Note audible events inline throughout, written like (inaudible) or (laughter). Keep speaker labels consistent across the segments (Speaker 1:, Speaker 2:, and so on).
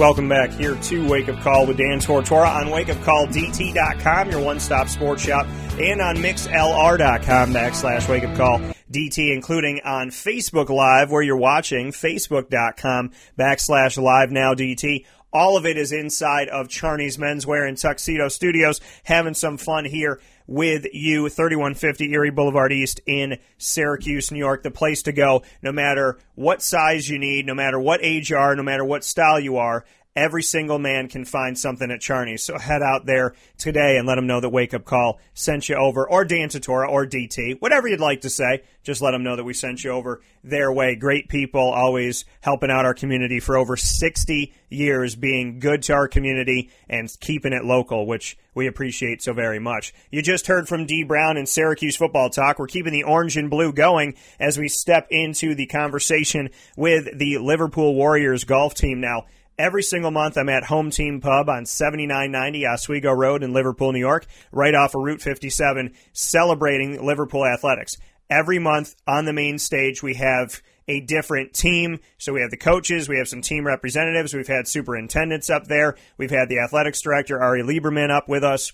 Speaker 1: Welcome back here to Wake Up Call with Dan Tortora on wakeupcalldt.com, your one-stop sports shop, and on mixlr.com backslash Wake Up Call DT, including on Facebook Live where you're watching, facebook.com backslash Live Now DT. All of it is inside of Charney's Menswear and Tuxedo Studios, having some fun here with you, 3150 Erie Boulevard East in Syracuse, New York. The place to go, no matter what size you need, no matter what age you are, no matter what style you are. Every single man can find something at Charney's. So head out there today and let them know that Wake Up Call sent you over, or Dan Tortora, or DT, whatever you'd like to say. Just let them know that we sent you over their way. Great people, always helping out our community for over 60 years, being good to our community and keeping it local, which we appreciate so very much. You just heard from D Brown and Syracuse Football Talk. We're keeping the orange and blue going as we step into the conversation with the Liverpool Warriors golf team now. Every single month, I'm at Home Team Pub on 7990 Oswego Road in Liverpool, New York, right off of Route 57, celebrating Liverpool athletics. Every month on the main stage, we have a different team. So we have the coaches, we have some team representatives, we've had superintendents up there, we've had the athletics director, Ari Lieberman, up with us.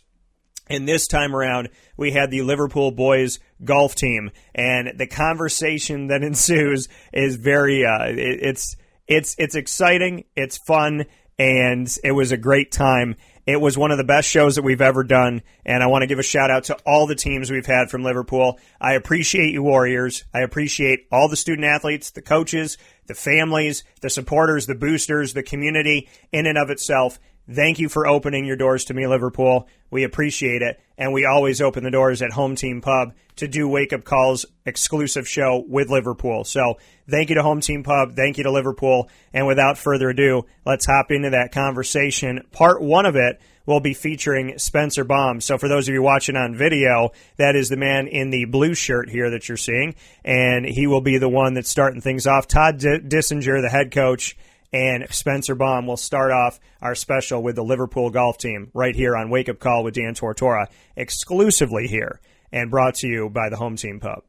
Speaker 1: And this time around, we had the Liverpool boys golf team, and the conversation that (laughs) ensues is very, uh, it, it's, it's, it's exciting, it's fun, and it was a great time. It was one of the best shows that we've ever done, and I want to give a shout out to all the teams we've had from Liverpool. I appreciate you, Warriors. I appreciate all the student athletes, the coaches, the families, the supporters, the boosters, the community in and of itself. Thank you for opening your doors to me, Liverpool. We appreciate it. And we always open the doors at Home Team Pub to do Wake Up Calls exclusive show with Liverpool. So thank you to Home Team Pub. Thank you to Liverpool. And without further ado, let's hop into that conversation. Part one of it will be featuring Spencer Baum. So for those of you watching on video, that is the man in the blue shirt here that you're seeing. And he will be the one that's starting things off. Todd D- Dissinger, the head coach, and Spencer Baum will start off our special with the Liverpool golf team right here on Wake Up Call with Dan Tortora, exclusively here and brought to you by the Home Team Pub.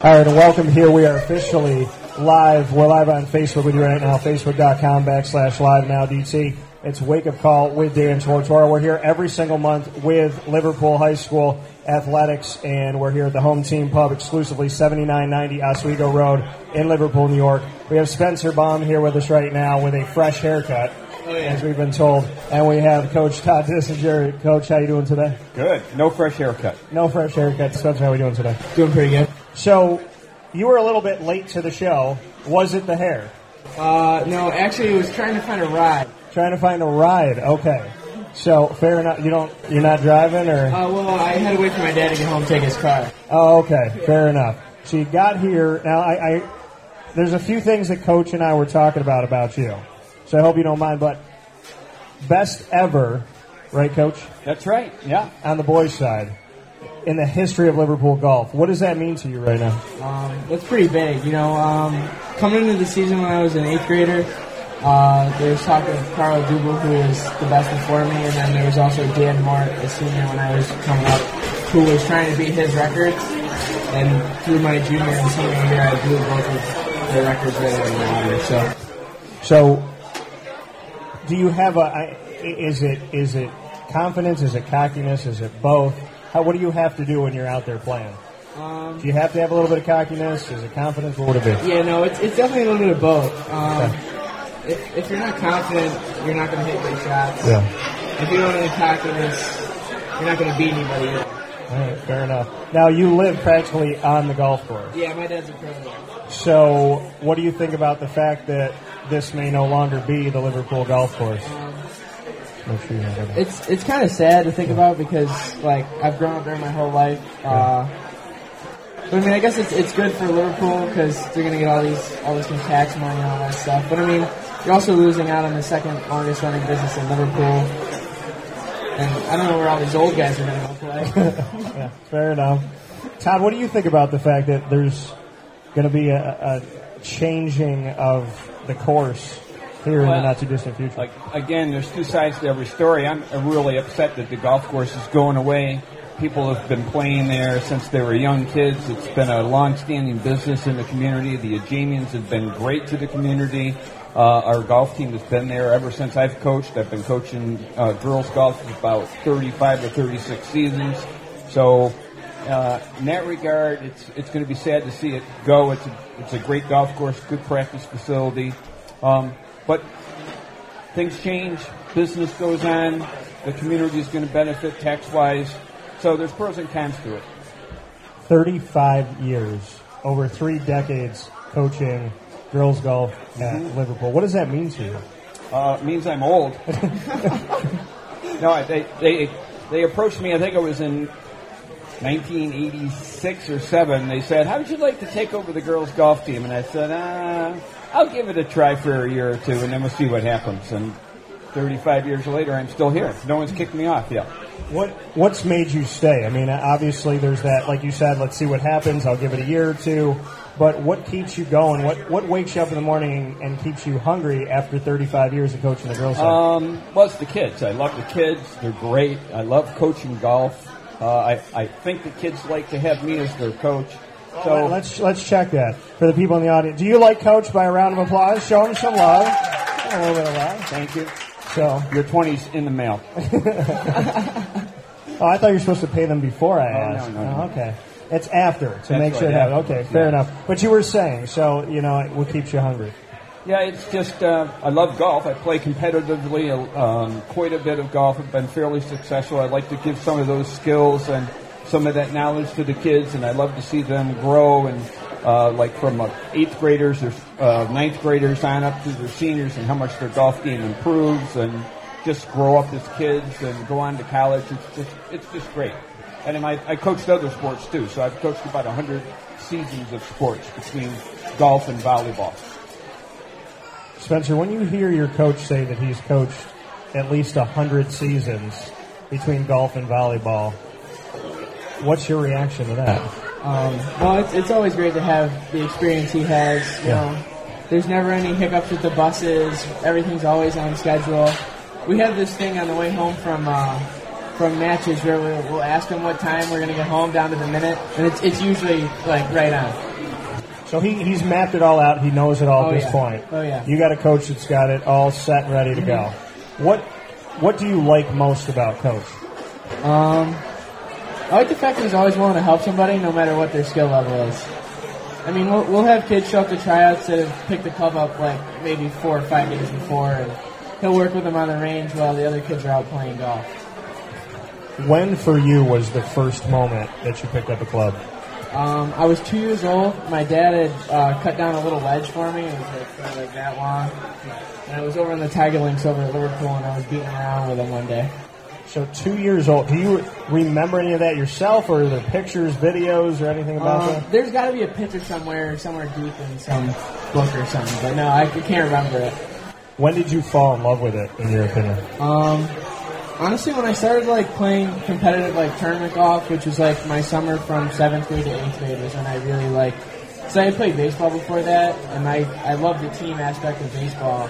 Speaker 2: All right, and welcome here. We are officially live. We're live on Facebook with you right now, facebook.com backslash live now DT. It's Wake Up Call with Dan Tortora. We're here every single month with Liverpool High School Athletics, and we're here at the Home Team Pub exclusively, 7990 Oswego Road in Liverpool, New York. We have Spencer Baum here with us right now with a fresh haircut, as we've been told, and we have Coach Todd Dissinger. Coach, how you doing today?
Speaker 3: Good. No fresh haircut.
Speaker 2: No fresh haircut. Spencer, how are we doing today?
Speaker 4: Doing pretty good.
Speaker 2: So, you were a little bit late to the show. Was it the hair?
Speaker 4: Uh, no, actually, I was trying to find a ride.
Speaker 2: Trying to find a ride. Okay. So fair enough. You don't. You're not driving, or?
Speaker 4: Uh, well, I had to wait for my dad to get home and take his car.
Speaker 2: Oh, okay. Fair enough. So you got here. Now, I, I there's a few things that Coach and I were talking about about you. So I hope you don't mind. But best ever, right, Coach?
Speaker 3: That's right. Yeah.
Speaker 2: On the boys' side, in the history of Liverpool golf. What does that mean to you right now?
Speaker 4: Um, that's pretty big. You know, um, coming into the season when I was an eighth grader, uh, there was talk of Carl Dubel, who was the best before me, and then there was also Dan Mart, a senior when I was coming up, who was trying to beat his records. And through my junior and senior year, I blew both of their records right out of the water. So,
Speaker 2: So, do you have a? I- Is it is it confidence? Is it cockiness? Is it both? How, what do you have to do when you're out there playing?
Speaker 4: um,
Speaker 2: Do you have to have a little bit of cockiness? Is it confidence? What would it be?
Speaker 4: Yeah, no, it's, it's definitely a little bit of both. Um, if, if you're not confident, you're not going to hit good shots.
Speaker 2: Yeah.
Speaker 4: If you don't have any cockiness, you're not going to beat anybody. Either.
Speaker 2: All right, fair enough. Now you live practically on the golf course.
Speaker 4: Yeah, my dad's a pro there.
Speaker 2: So, what do you think about the fact that this may no longer be the Liverpool golf course? Make sure you have.
Speaker 4: It's it's kind of sad to think about because like I've grown up there my whole life. Uh, but I mean, I guess it's it's good for Liverpool because they're going to get all these all this new tax money and all that stuff. But I mean, you're also losing out on the second longest running business in Liverpool. And I don't know where all these old guys are going to go play. (laughs)
Speaker 1: Yeah, fair enough. Todd, what do you think about the fact that there's going to be a, a changing of the course here in the
Speaker 3: Well,
Speaker 1: not too distant future?
Speaker 3: Like again, there's two sides to every story. I'm really upset that the golf course is going away. People have been playing there since they were young kids. It's been a long-standing business in the community. The Ajamians have been great to the community. Uh, our golf team has been there ever since I've coached. I've been coaching uh, girls golf for about 35 to 36 seasons. So, uh, in that regard, it's it's going to be sad to see it go. It's a, it's a great golf course, good practice facility, um, but things change, business goes on, the community is going to benefit tax wise. So there's pros and cons to it.
Speaker 1: 35 years, over three decades coaching girls golf at
Speaker 3: Mm-hmm.
Speaker 1: Liverpool. What does that mean to you?
Speaker 3: Uh, it means I'm old. (laughs) no, I- they, they they approached me. I think it was in 1986 or seven. They said, "How would you like to take over the girls golf team?" And I said, uh, "I'll give it a try for a year or two, and then we'll see what happens." And 35 years later, I'm still here. No one's kicked me off yet.
Speaker 1: What What's made you stay? I mean, obviously, there's that, like you said, let's see what happens. I'll give it a year or two. But what keeps you going? What What wakes you up in the morning and keeps you hungry after 35 years of coaching the girls?
Speaker 3: Um, well, it's the kids. I love the kids. They're great. I love coaching golf. Uh, I, I think the kids like to have me as their coach. So
Speaker 1: let's let's check that for the people in the audience. Do you like Coach? By a round of applause, show him some love. A little bit of love.
Speaker 3: thank you.
Speaker 1: So,
Speaker 3: Your 20's in the mail. (laughs)
Speaker 1: oh, I thought you were supposed to pay them before I
Speaker 3: Oh, no,
Speaker 1: asked.
Speaker 3: no, no.
Speaker 1: Oh, okay, it's after to
Speaker 3: That's
Speaker 1: make sure it happens. Okay, fair
Speaker 3: Yeah.
Speaker 1: enough. But you were saying, so you know, what keeps you hungry?
Speaker 3: Yeah, it's just uh, I love golf. I play competitively um, quite a bit of golf. I've been fairly successful. I like to give some of those skills and some of that knowledge to the kids, and I love to see them grow. And uh, like from uh, eighth graders or uh, ninth graders on up to their seniors, and how much their golf game improves, and just grow up as kids and go on to college. It's just it's just great. And I, I coached other sports too, so I've coached about hundred seasons of sports between golf and volleyball.
Speaker 1: Spencer, when you hear your coach say that he's coached at least a hundred seasons between golf and volleyball, what's your reaction to that?
Speaker 4: Um, well, it's, it's always great to have the experience he has. You
Speaker 1: Yeah.
Speaker 4: know, there's never any hiccups with the buses. Everything's always on schedule. We have this thing on the way home from uh, from matches where we'll, we'll ask him what time we're gonna get home down to the minute, and it's it's usually like right on.
Speaker 1: So he, he's mapped it all out. He knows it all
Speaker 4: Oh,
Speaker 1: at this
Speaker 4: yeah.
Speaker 1: point.
Speaker 4: Oh, yeah.
Speaker 1: You got a coach that's got it all set and ready to go. What What do you like most about coach?
Speaker 4: Um, I like the fact that he's always willing to help somebody, no matter what their skill level is. I mean, we'll, we'll have kids show up to tryouts that have picked the club up like maybe four or five days before, and he'll work with them on the range while the other kids are out playing golf.
Speaker 1: When for you was the first moment that you picked up a club?
Speaker 4: Um, I was two years old. My dad had uh, cut down a little ledge for me. It was like, kinda like that long. And I was over in the Tiger Links over at Liverpool, and I was beating around with him one day.
Speaker 1: So two years old. Do you remember any of that yourself, or are there pictures, videos, or anything about
Speaker 4: Um,
Speaker 1: that?
Speaker 4: there's got to be a picture somewhere, somewhere deep in some book or something. But no, I can't remember it.
Speaker 1: When did you fall in love with it, in your opinion?
Speaker 4: Um, honestly, when I started like playing competitive like tournament golf, which was like my summer from seventh grade to eighth grade, was when I really like. So I had played baseball before that, and I I loved the team aspect of baseball.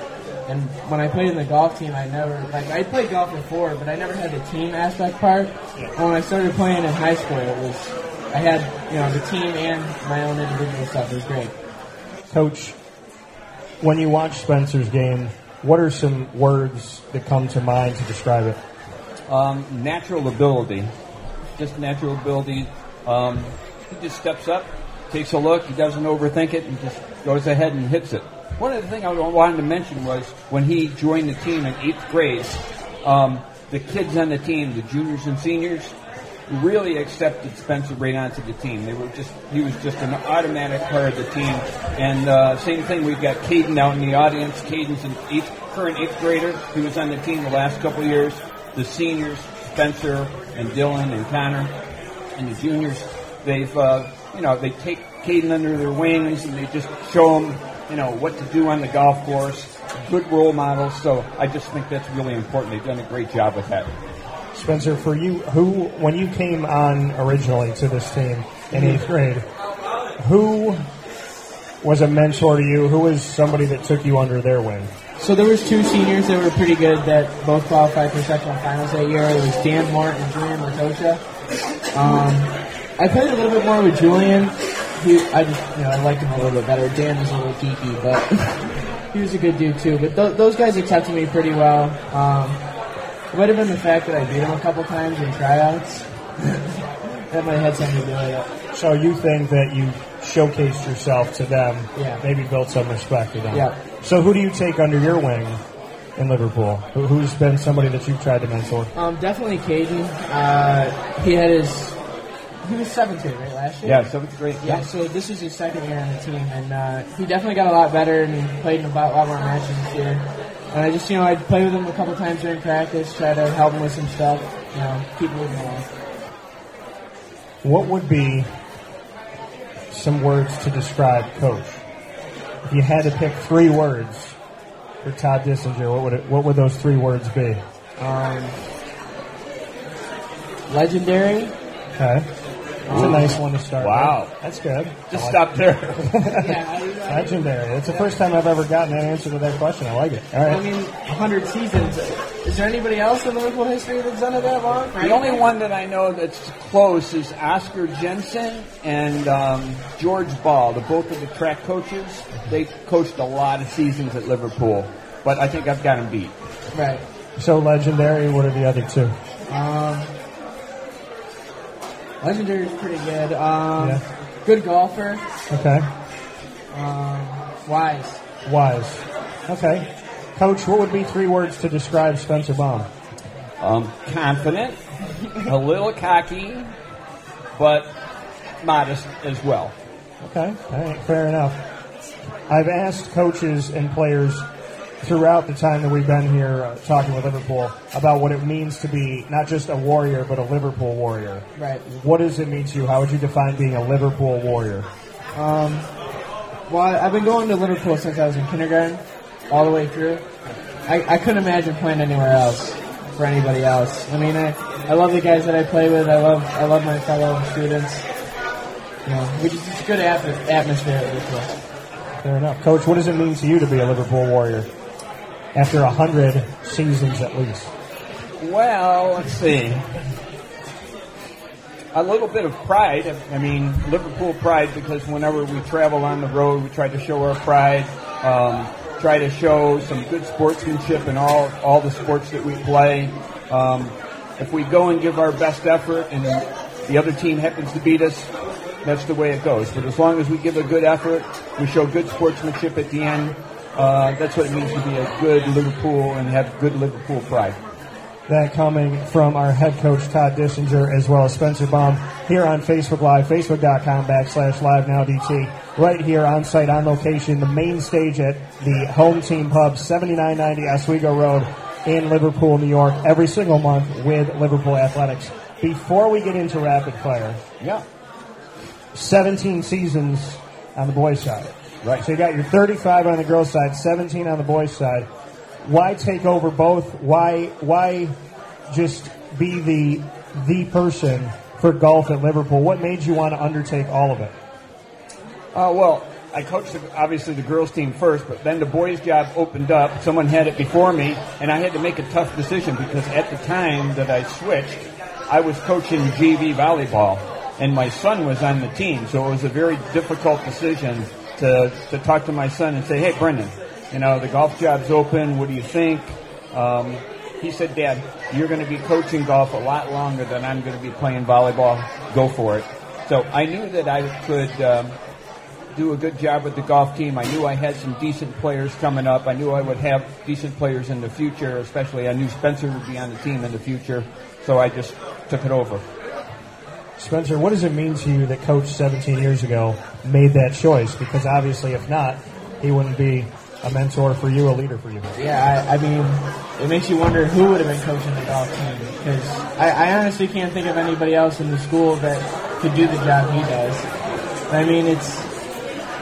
Speaker 4: And when I played in the golf team, I never like I played golf before, but I never had the team aspect part. And when I started playing in high school, it was I had you know the team and my own individual stuff. It was great.
Speaker 1: Coach, when you watch Spencer's game, what are some words that come to mind to describe it?
Speaker 3: Um, natural ability, just natural ability. Um, he just steps up, takes a look. He doesn't overthink it, and just goes ahead and hits it. One of the things I wanted to mention was when he joined the team in eighth grade, um, the kids on the team, the juniors and seniors, really accepted Spencer right onto the team. They were just he was just an automatic part of the team. And uh, same thing, we've got Caden out in the audience. Caden's an eighth, current eighth grader. He was on the team the last couple years. The seniors, Spencer and Dylan and Connor, and the juniors, they've uh, you know they take Caden under their wings and they just show him you know what to do on the golf course. Good role models. So I just think that's really important. They've done a great job with that.
Speaker 1: Spencer, for you, who when you came on originally to this team in eighth grade, who was a mentor to you? Who was somebody that took you under their wing?
Speaker 4: So there was two seniors that were pretty good that both qualified for sectional finals that year. It was Dan Mort and Julian Matosha. Um, I played a little bit more with Julian. He, I just, you know, I liked him a little bit better. Dan was a little geeky, but (laughs) he was a good dude too. But th- those guys accepted me pretty well. Um, it might have been the fact that I beat him a couple times in tryouts. that might (laughs) have had something to do with
Speaker 1: it. So you think that you showcased yourself to them,
Speaker 4: yeah.
Speaker 1: maybe built some respect for them.
Speaker 4: Yeah.
Speaker 1: So who do you take under your wing in Liverpool? Who, has been somebody that you've tried to mentor?
Speaker 4: Um, definitely Caden. Uh, he had his he was seventh grade, right, last year?
Speaker 3: Yeah, seventh grade.
Speaker 4: Yeah, so this is his second year on the team, and uh, he definitely got a lot better and he played in a lot, lot more matches this year. And I just, you know, I'd play with him a couple times during practice, try to help him with some stuff, you know, keep moving along.
Speaker 1: What would be some words to describe Coach? You had to pick three words for Todd Dissinger, what would it, what would those three words be?
Speaker 4: Um, legendary.
Speaker 1: Okay. That's a nice one to start.
Speaker 3: Wow,
Speaker 1: with. that's good.
Speaker 3: Just like stop there.
Speaker 4: yeah, (laughs)
Speaker 1: legendary. It's the first time I've ever gotten that answer to that question. I like it. All right.
Speaker 4: I mean, 100 seasons. Is there anybody else in Liverpool history that's done it that long?
Speaker 3: The only one that I know that's close is Oscar Jensen and um, George Ball. The both of the track coaches. They coached a lot of seasons at Liverpool, but I think I've got them beat.
Speaker 4: Right.
Speaker 1: So legendary. What are the other two?
Speaker 4: Um, legendary is pretty good. Um, yeah. Good golfer.
Speaker 1: Okay.
Speaker 4: Um, wise.
Speaker 1: Wise. Okay. Coach, what would be three words to describe Spencer Baum?
Speaker 3: Um, confident, a little cocky, but modest as well.
Speaker 1: Okay, fair enough. I've asked coaches and players throughout the time that we've been here uh, talking with Liverpool about what it means to be not just a warrior, but a Liverpool warrior.
Speaker 4: Right.
Speaker 1: What does it mean to you? How would you define being a Liverpool warrior?
Speaker 4: Um, well, I've been going to Liverpool since I was in kindergarten all the way through. I, I couldn't imagine playing anywhere else for anybody else. I mean, I, I love the guys that I play with. I love I love my fellow students. You know, which is just a good atmosphere at Liverpool.
Speaker 1: Fair enough, Coach. What does it mean to you to be a Liverpool Warrior after a hundred seasons at least?
Speaker 3: Well, let's see. A little bit of pride. I mean, Liverpool pride because whenever we travel on the road, we try to show our pride. Um, try to show some good sportsmanship in all all the sports that we play. Um, if we go and give our best effort and the other team happens to beat us, that's the way it goes. But as long as we give a good effort, we show good sportsmanship at the end. Uh, that's what it means to be a good Liverpool and have good Liverpool pride.
Speaker 1: That coming from our head coach Todd Dissinger as well as Spencer Baum here on Facebook Live, facebook.com backslash live now DT right here on site, on location, the main stage at the home team pub, 7990 Oswego Road in Liverpool, New York, every single month with Liverpool Athletics. Before we get into rapid fire,
Speaker 3: yeah,
Speaker 1: 17 seasons on the boys' side.
Speaker 3: Right.
Speaker 1: So you got your 35 on the girls' side, 17 on the boys' side. Why take over both? Why why just be the the person for golf at Liverpool? What made you want to undertake all of it?
Speaker 3: Uh, well, I coached the, obviously the girls team first, but then the boys job opened up. Someone had it before me, and I had to make a tough decision because at the time that I switched, I was coaching JV volleyball, and my son was on the team, so it was a very difficult decision to to talk to my son and say, "Hey, Brendan, you know the golf job's open. What do you think?" Um, he said, "Dad, you're going to be coaching golf a lot longer than I'm going to be playing volleyball. Go for it." So I knew that I could. Um, do a good job with the golf team. I knew I had some decent players coming up. I knew I would have decent players in the future, especially I knew Spencer would be on the team in the future. So I just took it over.
Speaker 1: Spencer, what does it mean to you that Coach 17 years ago made that choice? Because obviously, if not, he wouldn't be a mentor for you, a leader for you.
Speaker 4: Yeah, I, I mean, it makes you wonder who would have been coaching the golf team. Because I, I honestly can't think of anybody else in the school that could do the job he does. I mean, it's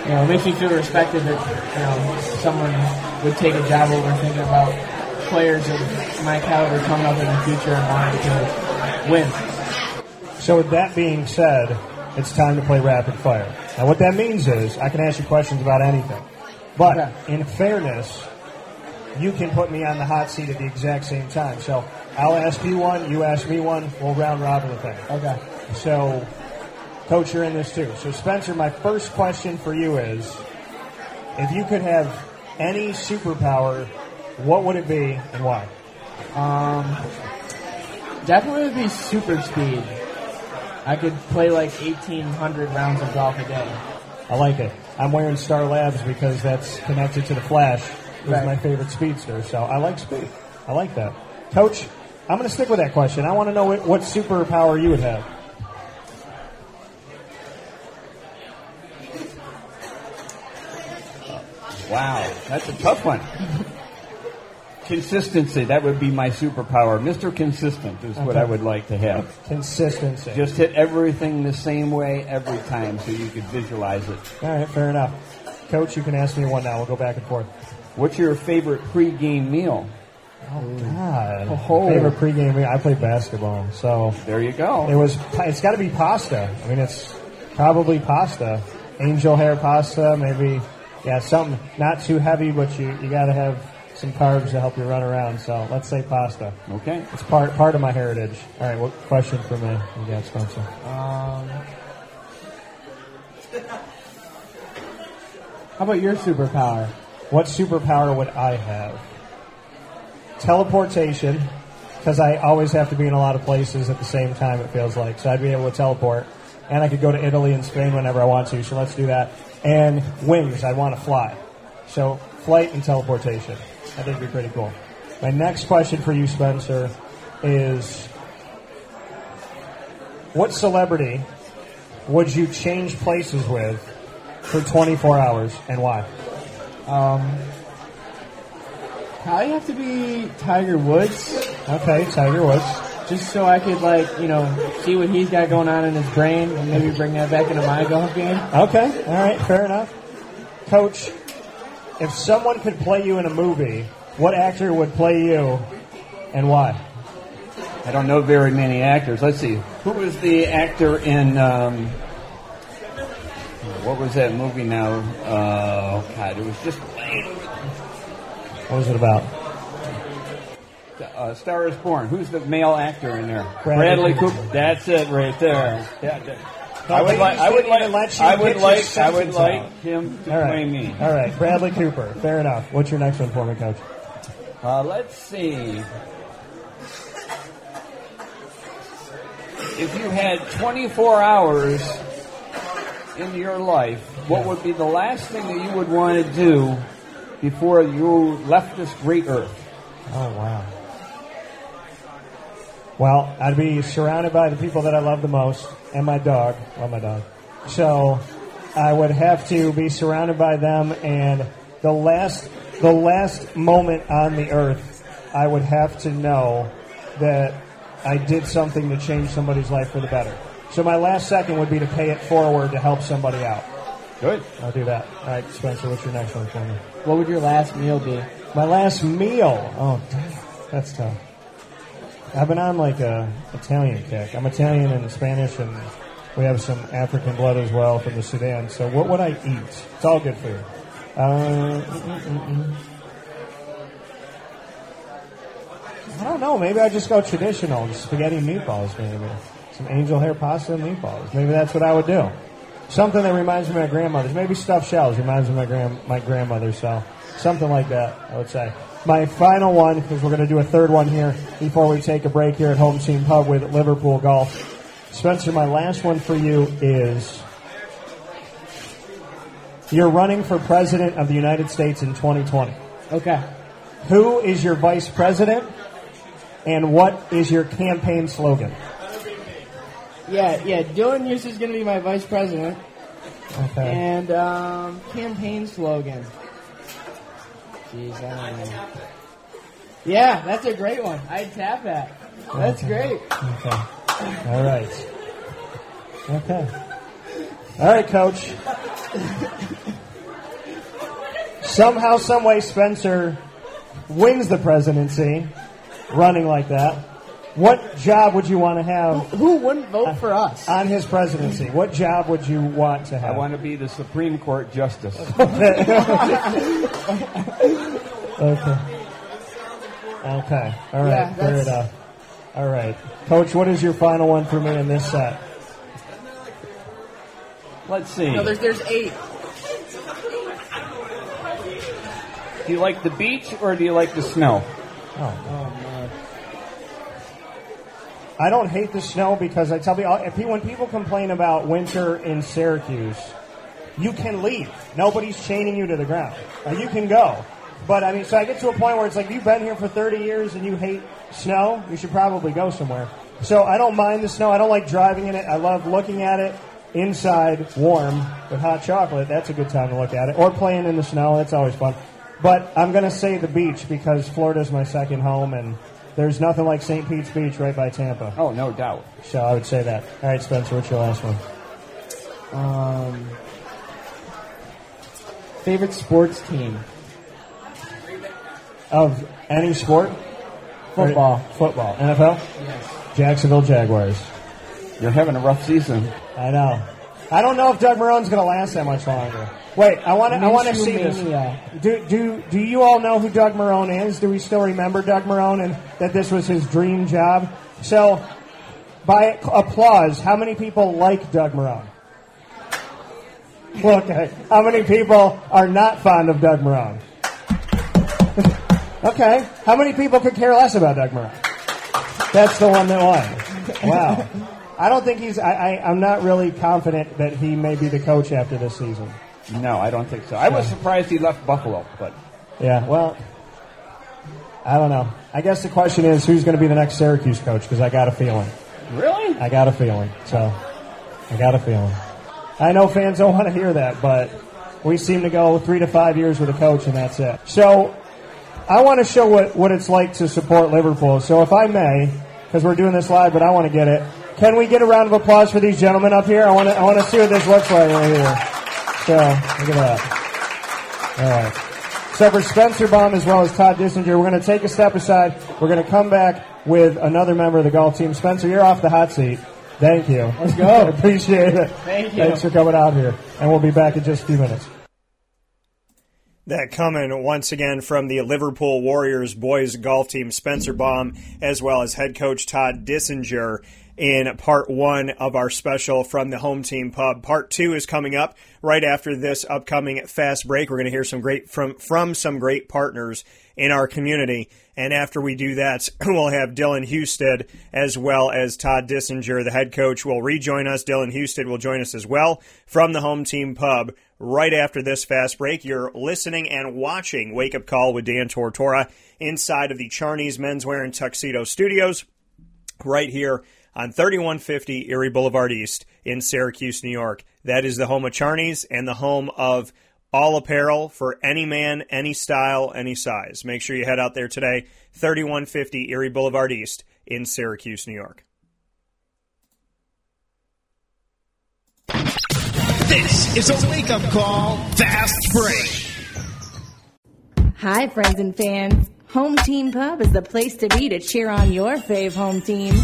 Speaker 4: you know, it makes me feel respected that, you know, someone would take a job over thinking about players of my caliber coming up in the future and wanting to win.
Speaker 1: So with that being said, it's time to play rapid fire. Now what that means is I can ask you questions about anything. But
Speaker 4: Okay.
Speaker 1: in fairness, you can put me on the hot seat at the exact same time. So I'll ask you one, you ask me one, we'll round robin the thing.
Speaker 4: Okay.
Speaker 1: So, Coach, you're in this too. So, Spencer, my first question for you is if you could have any superpower, what would it be and why?
Speaker 4: Um, definitely would be super speed. I could play like 1,800 rounds of golf a day.
Speaker 1: I like it. I'm wearing Star Labs because that's connected to the Flash, who's
Speaker 4: Right.
Speaker 1: my favorite speedster. So, I like speed. I like that. Coach, I'm going to stick with that question. I want to know what, what superpower you would have.
Speaker 3: Wow, that's a tough one. (laughs) Consistency, that would be my superpower. Mr. Consistent is what I would like to have.
Speaker 1: Consistency.
Speaker 3: Just hit everything the same way every time so you could visualize it.
Speaker 1: All right, fair enough. Coach, you can ask me one now. We'll go back and forth.
Speaker 3: What's your favorite pregame meal?
Speaker 1: Oh God.
Speaker 4: Oh.
Speaker 1: Favorite pregame meal? I played basketball, so
Speaker 3: There you go.
Speaker 1: It was. It's got to be pasta. I mean, it's probably pasta. Angel hair pasta, maybe. Yeah, something not too heavy, but you you got to have some carbs to help you run around. So let's say pasta.
Speaker 3: Okay.
Speaker 1: It's part part of my heritage. All right, what question for me? You got Spencer.
Speaker 4: Um, how about your superpower?
Speaker 1: What superpower would I have? Teleportation, because I always have to be in a lot of places at the same time, it feels like. So I'd be able to teleport. And I could go to Italy and Spain whenever I want to, so let's do that. And wings, I want to fly. So flight and teleportation. I think would be pretty cool. My next question for you, Spencer, is what celebrity would you change places with for 24 hours and why?
Speaker 4: Um, probably have to be Tiger Woods,
Speaker 1: Okay, Tiger Woods.
Speaker 4: just so I could like you know see what he's got going on in his brain and maybe bring that back into my golf game.
Speaker 1: Okay, all right, fair enough. Coach, if someone could play you in a movie, what actor would play you and why?
Speaker 3: I don't know very many actors. Let's see. Who was the actor in, um, what was that movie now? Uh, oh, God, it was just
Speaker 1: What was it about?
Speaker 3: uh, Star is Born. Who's the male actor in there?
Speaker 1: Bradley
Speaker 3: Cooper.
Speaker 1: Cooper.
Speaker 3: That's it right there. Yeah, I would like. I would like.
Speaker 1: let you
Speaker 3: I would like. I would like him to
Speaker 1: All right.
Speaker 3: play me.
Speaker 1: All right, Bradley Cooper. Fair enough. What's your next one for me, Coach?
Speaker 3: Uh, let's see. If you had 24 hours in your life, what would be the last thing that you would want to do before you left this great earth?
Speaker 1: Oh wow. Well, I'd be surrounded by the people that I love the most and my dog. Love my dog. So I would have to be surrounded by them and the last the last moment on the earth I would have to know that I did something to change somebody's life for the better. So my last second would be to pay it forward to help somebody out.
Speaker 3: Good.
Speaker 1: I'll do that. All right, Spencer, what's your next one for me?
Speaker 4: What would your last meal be?
Speaker 1: My last meal. Oh, damn. That's tough. I've been on like a Italian kick. I'm Italian and Spanish, and we have some African blood as well from the Sudan. So, what would I eat? It's all good food. Uh. I don't know. Maybe I just go traditional, just spaghetti and meatballs, maybe some angel hair pasta and meatballs. Maybe that's what I would do. Something that reminds me of my grandmother's. Maybe stuffed shells reminds me of my grand my grandmother. So something like that, I would say. My final one, because we're going to do a third one here before we take a break here at Home Team Pub with Liverpool Golf. Spencer, my last one for you is you're running for president of the United States in 2020.
Speaker 4: Okay.
Speaker 1: Who is your vice president, and what is your campaign slogan?
Speaker 4: Yeah, yeah. Dylan Hughes is going to be my vice president.
Speaker 1: Okay.
Speaker 4: And um, campaign slogan. Jeez, I don't know. Yeah, that's a great one. I'd tap that. That's great.
Speaker 1: Okay. All right. Okay. All right, Coach. Somehow, some way, Spencer wins the presidency, running like that, what job would you want to have
Speaker 4: Who wouldn't vote for us?
Speaker 1: on his presidency? What job would you want to have?
Speaker 3: I want to be the Supreme Court Justice. (laughs)
Speaker 1: Okay. Okay. All right.
Speaker 4: Yeah,
Speaker 1: Fair enough. All right, Coach. What is your final one for me in this set?
Speaker 3: Let's see.
Speaker 4: No, there's there's eight.
Speaker 3: Do you like the beach or do you like the snow?
Speaker 1: Oh, I don't hate the snow because I tell people if when people complain about winter in Syracuse, you can leave. Nobody's chaining you to the ground. You can go. But I mean, so I get to a point where it's like you've been here for 30 years and you hate snow. You should probably go somewhere. So I don't mind the snow. I don't like driving in it. I love looking at it inside, warm with hot chocolate. That's a good time to look at it. Or playing in the snow. That's always fun. But I'm going to say the beach because Florida's my second home and there's nothing like St. Pete's Beach right by Tampa.
Speaker 3: Oh, no doubt.
Speaker 1: So I would say that. All right, Spencer, what's your last one?
Speaker 4: Um, favorite sports team?
Speaker 1: Of any sport?
Speaker 4: Football.
Speaker 1: Or- football. NFL?
Speaker 4: Yes.
Speaker 1: Jacksonville Jaguars.
Speaker 3: You're having a rough season.
Speaker 1: I know. I don't know if Doug Marrone's going to last that much longer. Wait, I want to. I want to see this. Do do do you all know who Doug Marrone is? Do we still remember Doug Marrone and that this was his dream job? So, by applause, how many people like Doug Marrone? Okay, how many people are not fond of Doug Marrone? (laughs) okay, how many people could care less about Doug Marrone? That's the one that won. Wow. I don't think he's. I, I, I'm not really confident that he may be the coach after this season.
Speaker 3: No, I don't think so. I was surprised he left Buffalo, but
Speaker 1: Yeah, well, I don't know. I guess the question is who's going to be the next Syracuse coach because I got a feeling.
Speaker 3: really?
Speaker 1: I got a feeling. So, I got a feeling. I know fans don't want to hear that, but we seem to go three to five years with a coach and that's it. So, I want to show what, what it's like to support Liverpool. So, if I may, because we're doing this live, but I want to get it. Can we get a round of applause for these gentlemen up here? I want to, I want to see what this looks like right here. So, look at that. All right. So for Spencer Baum as well as Todd Dissinger, we're going to take a step aside. We're going to come back with another member of the golf team. Spencer, you're off the hot seat. Thank you. Let's go. (laughs) Appreciate it.
Speaker 4: Thank you.
Speaker 1: Thanks for coming out here. And we'll be back in just a few minutes.
Speaker 5: That coming once again from the Liverpool Warriors boys golf team, Spencer Baum, as well as head coach Todd Dissinger in part one of our special from the home team pub. Part two is coming up right after this upcoming fast break. We're going to hear some great from, from some great partners in our community. And after we do that, (clears throat) we'll have Dylan Husted as well as Todd Dissinger, the head coach, will rejoin us. Dylan Husted will join us as well from the home team pub right after this fast break. You're listening and watching Wake Up Call with Dan Tortora inside of the Charney's Menswear and Tuxedo Studios right here on 3150 Erie Boulevard East in Syracuse, New York. That is the home of Charney's and the home of all apparel for any man, any style, any size. Make sure you head out there today, 3150 Erie Boulevard East in Syracuse, New York.
Speaker 6: This is a wake up call, fast break.
Speaker 7: Hi, friends and fans. Home Team Pub is the place to be to cheer on your fave home team.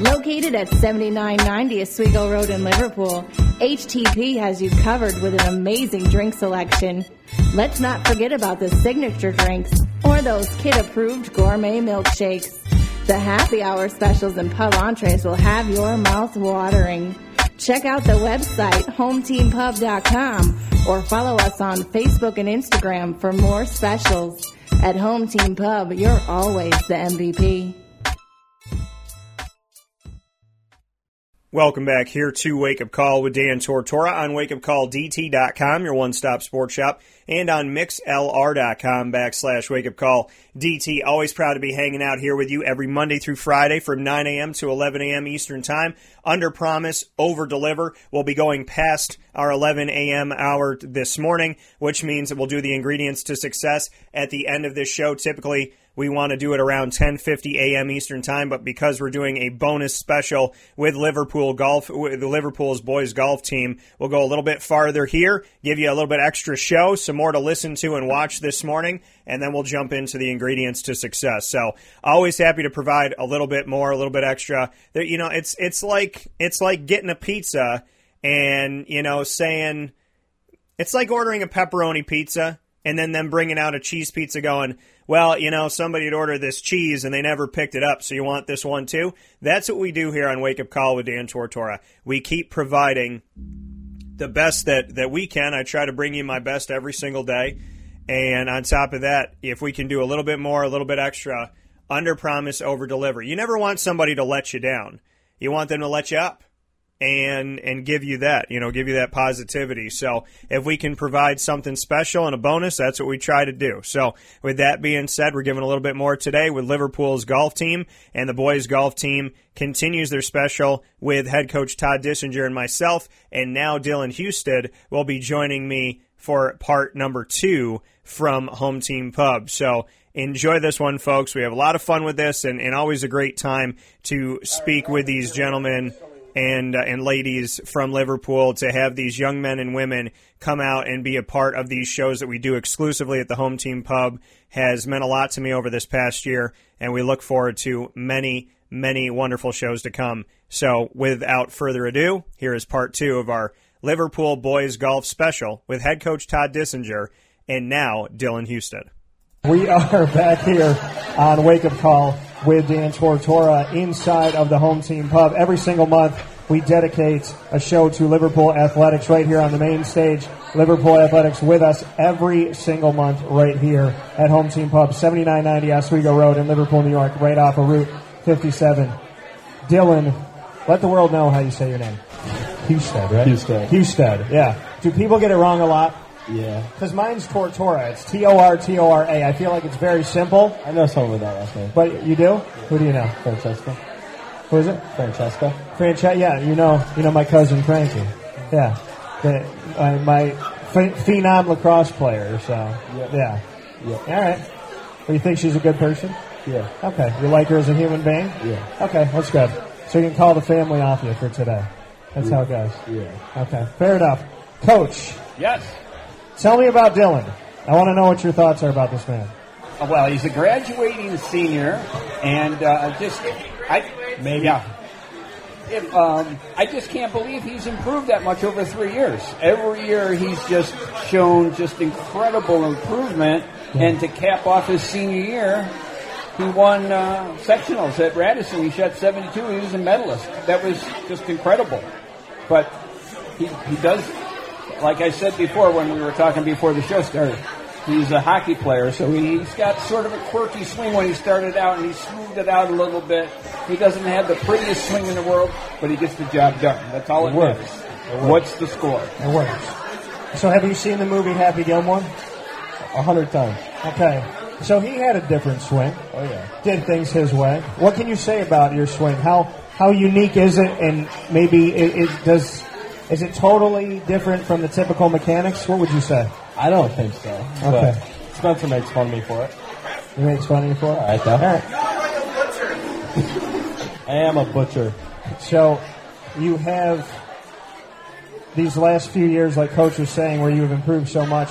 Speaker 7: Located at 7990 Oswego Road in Liverpool, HTP has you covered with an amazing drink selection. Let's not forget about the signature drinks or those kid approved gourmet milkshakes. The happy hour specials and pub entrees will have your mouth watering. Check out the website hometeampub.com or follow us on Facebook and Instagram for more specials. At Home Team Pub, you're always the MVP.
Speaker 5: Welcome back here to Wake Up Call with Dan Tortora on wakeupcalldt.com, your one-stop sports shop, and on mixlr.com backslash wakeupcall DT. Always proud to be hanging out here with you every Monday through Friday from 9 a.m. to 11 a.m. Eastern Time. Under promise, over deliver. We'll be going past our 11 a.m. hour this morning, which means that we'll do the ingredients to success at the end of this show. Typically, we want to do it around 10:50 a.m. Eastern Time, but because we're doing a bonus special with Liverpool golf, with the Liverpool's boys golf team, we'll go a little bit farther here, give you a little bit extra show, some more to listen to and watch this morning, and then we'll jump into the ingredients to success. So, always happy to provide a little bit more, a little bit extra. You know, it's it's like it's like getting a pizza and you know saying it's like ordering a pepperoni pizza and then them bringing out a cheese pizza going, well, you know, somebody had ordered this cheese and they never picked it up, so you want this one too? That's what we do here on Wake Up Call with Dan Tortora. We keep providing the best that, that we can. I try to bring you my best every single day. And on top of that, if we can do a little bit more, a little bit extra, under promise, over deliver. You never want somebody to let you down. You want them to let you up and and give you that, you know, give you that positivity. So if we can provide something special and a bonus, that's what we try to do. So with that being said, we're giving a little bit more today with Liverpool's golf team and the boys golf team continues their special with head coach Todd Dissinger and myself, and now Dylan Husted will be joining me for part number two from Home Team Pub. So enjoy this one, folks. We have a lot of fun with this and, and always a great time to speak with these gentlemen and uh, and ladies from Liverpool to have these young men and women come out and be a part of these shows that we do exclusively at the Home Team Pub has meant a lot to me over this past year, and we look forward to many many wonderful shows to come. So, without further ado, here is part two of our Liverpool boys golf special with head coach Todd Dissinger and now Dylan Husted.
Speaker 1: We are (laughs) back here on Wake Up Call with Dan Tortora inside of the home team pub. Every single month, we dedicate a show to Liverpool Athletics right here on the main stage. Liverpool Athletics with us every single month right here at Home Team Pub, 7990 Oswego Road in Liverpool, New York, right off of Route 57. Dylan, let the world know how you say your name. Husted, right?
Speaker 8: Husted.
Speaker 1: Husted, yeah. Do people get it wrong a lot?
Speaker 8: Yeah.
Speaker 1: Because mine's Tortora. It's T O R T O R A. I feel like it's very simple.
Speaker 8: I know someone with that last name.
Speaker 1: But you do? Who do you know?
Speaker 8: Francesca.
Speaker 1: Who is it?
Speaker 8: Francesca.
Speaker 1: Francesca. Yeah, you know, you know my cousin Frankie. Yeah, the, uh, my ph- phenom lacrosse player. So
Speaker 8: Yep.
Speaker 1: yeah,
Speaker 8: Yep.
Speaker 1: All right. Well, you think she's a good person?
Speaker 8: Yeah.
Speaker 1: Okay. You like her as a human being?
Speaker 8: Yeah.
Speaker 1: Okay, that's good. So you can call the family off you for today. That's how it goes.
Speaker 8: Yeah.
Speaker 1: Okay, fair enough. Coach,
Speaker 3: Yes.
Speaker 1: Tell me about Dylan. I want to know what your thoughts are about this man.
Speaker 3: Uh, Well, he's a graduating senior, and uh, just I maybe yeah. If, um, I just can't believe he's improved that much over three years. Every year he's just shown just incredible improvement, and to cap off his senior year, he won uh, sectionals at Radisson. He shot 72. He was a medalist. That was just incredible. But he, he does, like I said before when we were talking before the show started, he's a hockey player, so he's got sort of a quirky swing when he started out, and he smoothed it out a little bit. He doesn't have the prettiest swing in the world, but he gets the job done. That's all it,
Speaker 1: It works.
Speaker 3: matters. What's the score?
Speaker 1: It works. So have you seen the movie Happy Gilmore?
Speaker 8: A hundred times.
Speaker 1: Okay. So he had a different swing.
Speaker 8: Oh yeah.
Speaker 1: Did things his way. What can you say about your swing? How how unique is it? And maybe it, it does. Is it totally different from the typical mechanics? What would you say?
Speaker 8: I don't think so.
Speaker 1: Okay.
Speaker 8: But Spencer makes fun of me for it.
Speaker 1: He makes fun of you for it.
Speaker 8: All right, though.
Speaker 1: All right.
Speaker 8: I am a butcher.
Speaker 1: So you have these last few years, like Coach was saying, where you have improved so much.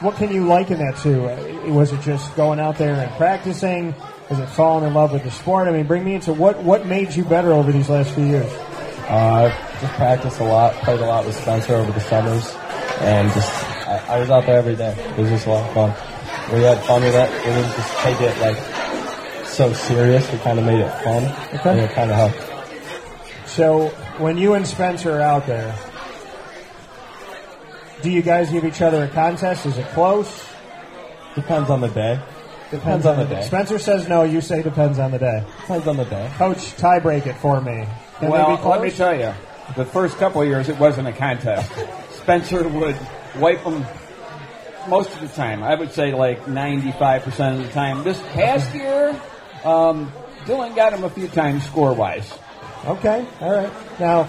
Speaker 1: What can you liken that to? Was it just going out there and practicing? Was it falling in love with the sport? I mean, bring me into what what made you better over these last few years?
Speaker 8: Uh, just practiced a lot, played a lot with Spencer over the summers, and just I, I was out there every day. It was just a lot of fun. We had fun with it. We didn't just take it like so serious. We kind of made it fun,
Speaker 1: Okay.
Speaker 8: and it kind of helped.
Speaker 1: So when you and Spencer are out there, do you guys give each other a contest? Is it close?
Speaker 8: Depends on the day. Depends on the day.
Speaker 1: Spencer says no. You say depends on the day.
Speaker 8: Depends on the day.
Speaker 1: Coach, tie break it for me. Can
Speaker 3: well, let me tell you, the first couple of years it wasn't a contest. Spencer would wipe them most of the time. I would say like 95% of the time. This past year, um, Dylan got him a few times score wise.
Speaker 1: Okay, all right. Now,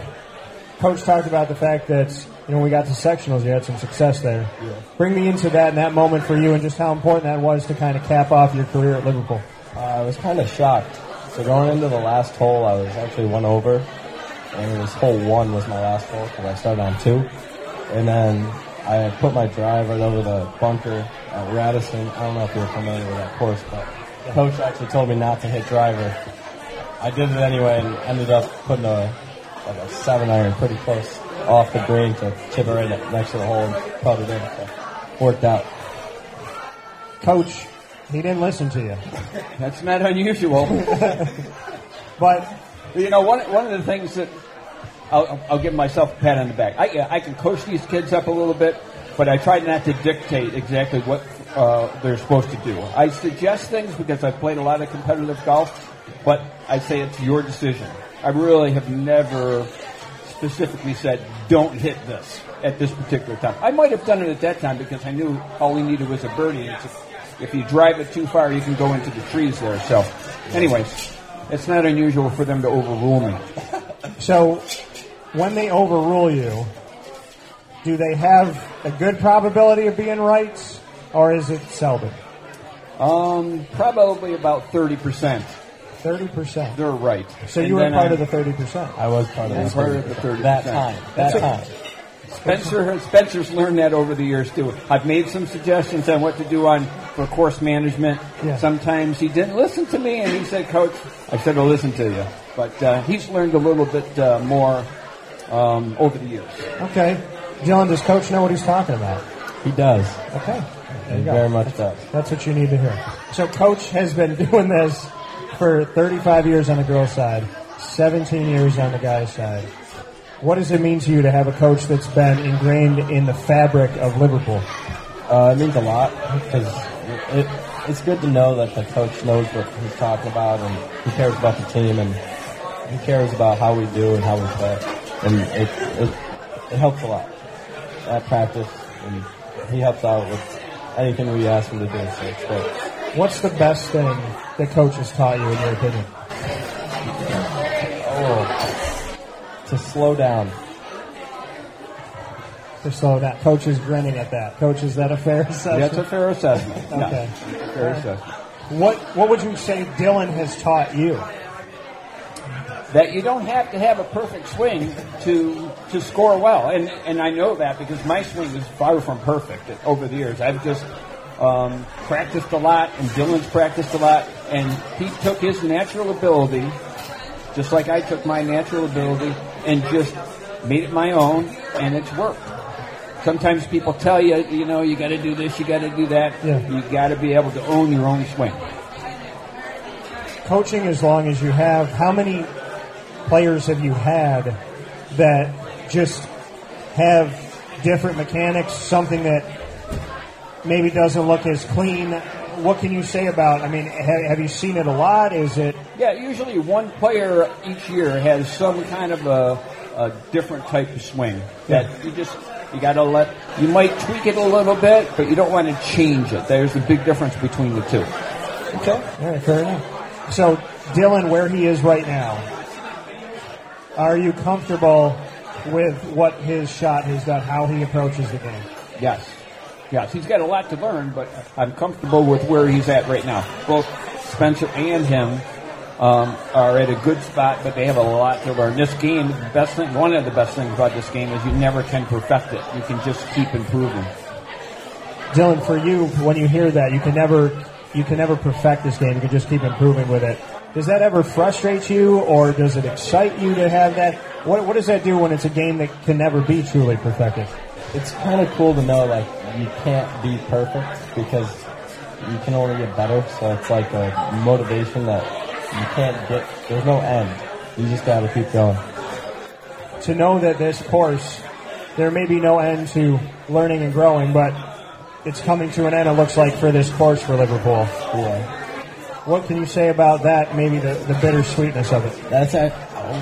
Speaker 1: Coach talked about the fact that you know when we got to sectionals, you had some success there. Bring me into that and that moment for you, and just how important that was to kind of cap off your career at Liverpool.
Speaker 8: Uh, I was kind of shocked. So going into the last hole, I was actually one over, and it was hole one was my last hole because I started on two, and then I put my drive right over the bunker at Radisson. I don't know if you're familiar with that course, but the coach actually told me not to hit driver. I did it anyway and ended up putting a like a seven iron pretty close off the green to chip it right next to the hole and cut it in. So worked out.
Speaker 1: Coach, he didn't listen to you. (laughs)
Speaker 3: That's not unusual. (laughs)
Speaker 1: But
Speaker 3: you know, one one of the things that I'll, I'll give myself a pat on the back. I I can coach these kids up a little bit, but I try not to dictate exactly what uh, they're supposed to do. I suggest things because I've played a lot of competitive golf, but I say it's your decision. I really have never specifically said, don't hit this at this particular time. I might have done it at that time because I knew all we needed was a birdie. It's a, if you drive it too far, you can go into the trees there. So, anyways, it's not unusual for them to overrule me.
Speaker 1: So, when they overrule you, do they have a good probability of being right, or is it seldom?
Speaker 3: Um, probably about 30%.
Speaker 1: Thirty percent.
Speaker 3: They're right.
Speaker 1: So
Speaker 3: And
Speaker 1: you were part
Speaker 3: I-
Speaker 1: of the thirty percent.
Speaker 8: I was part of
Speaker 3: I'm
Speaker 8: the
Speaker 3: part of the 30%.
Speaker 8: that time. That time.
Speaker 3: Spencer Spencer's learned that over the years too. I've made some suggestions on what to do on for course management.
Speaker 1: Yeah.
Speaker 3: Sometimes he didn't listen to me, and he said, "Coach, I said to listen to you." But uh, he's learned a little bit uh, more um, over the years.
Speaker 1: Okay, John, does Coach know what he's talking about?
Speaker 8: He does.
Speaker 1: Okay, there
Speaker 8: He
Speaker 1: you go.
Speaker 8: very much does.
Speaker 1: That's what you need to hear. So, Coach has been (laughs) doing this for 35 years on the girls' side, 17 years on the guys' side. What does it mean to you to have a coach that's been ingrained in the fabric of Liverpool?
Speaker 8: Uh, it means a lot because it, it's good to know that the coach knows what he's talking about and he cares about the team and he cares about how we do and how we play. And it, it, it helps a lot at practice and he helps out with anything we ask him to do. So it's great.
Speaker 1: What's the best thing that Coach has taught you, in your opinion?
Speaker 8: Oh, to slow down.
Speaker 1: To slow down. Coach is grinning at that. Coach, is that a fair assessment? (laughs)
Speaker 3: That's a fair assessment. (laughs)
Speaker 1: Okay.
Speaker 3: fair assessment.
Speaker 1: What What would you say Dylan has taught you?
Speaker 3: that you don't have to have a perfect swing to to score well. And and I know that because my swing is far from perfect over the years. I've just um, practiced a lot, and Dylan's practiced a lot, and he took his natural ability, just like I took my natural ability, and just made it my own, and it's worked. Sometimes people tell you, you know, you got to do this, you got to do that.
Speaker 1: Yeah.
Speaker 3: You got to be able to own your own swing.
Speaker 1: Coaching as long as you have, how many players have you had that just have different mechanics, something that maybe doesn't look as clean? What can you say about? I mean, have, have you seen it a lot? Is it
Speaker 3: Yeah, usually one player each year has some kind of a, a different type of swing that you just you got to let you might tweak it a little bit, but you don't want to change it. There's a big difference between the two.
Speaker 1: okay? All right, fair enough. So Dylan, where he is right now, are you comfortable with what his shot has done, how he approaches the game?
Speaker 3: Yes, yes, he's got a lot to learn, but I'm comfortable with where he's at right now. Both Spencer and him um, are at a good spot, but they have a lot to learn. This game, best thing, one of the best things about this game is you never can perfect it. You can just keep improving.
Speaker 1: Dylan, for you, when you hear that, you can never you can never perfect this game. You can just keep improving with it. Does that ever frustrate you, or does it excite you to have that? What What does that do when it's a game that can never be truly perfected?
Speaker 8: It's kind of cool to know like you can't be perfect because you can only get better. So it's like a motivation that you can't get. There's no end. You just got to keep going.
Speaker 1: To know that this course, there may be no end to learning and growing, but it's coming to an end. It looks like for this course for Liverpool.
Speaker 8: Yeah.
Speaker 1: What can you say about that? Maybe the, the bittersweetness of it.
Speaker 8: That's a,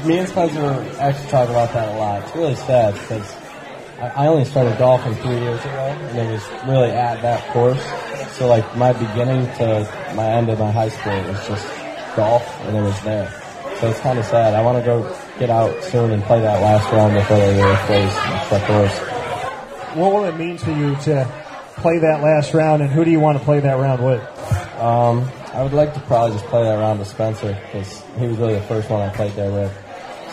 Speaker 8: me and Spencer actually talk about that a lot. It's really sad because I, only started golfing three years ago, and it was really at that course. So like my beginning to my end of my high school it was just golf, and it was there. So it's kind of sad. I want to go get out soon and play that last round before they really close the course.
Speaker 1: What will it mean to you to play that last round, and who do you want to play that round with?
Speaker 8: Um, I would like to probably just play that round with Spencer because he was really the first one I played there with.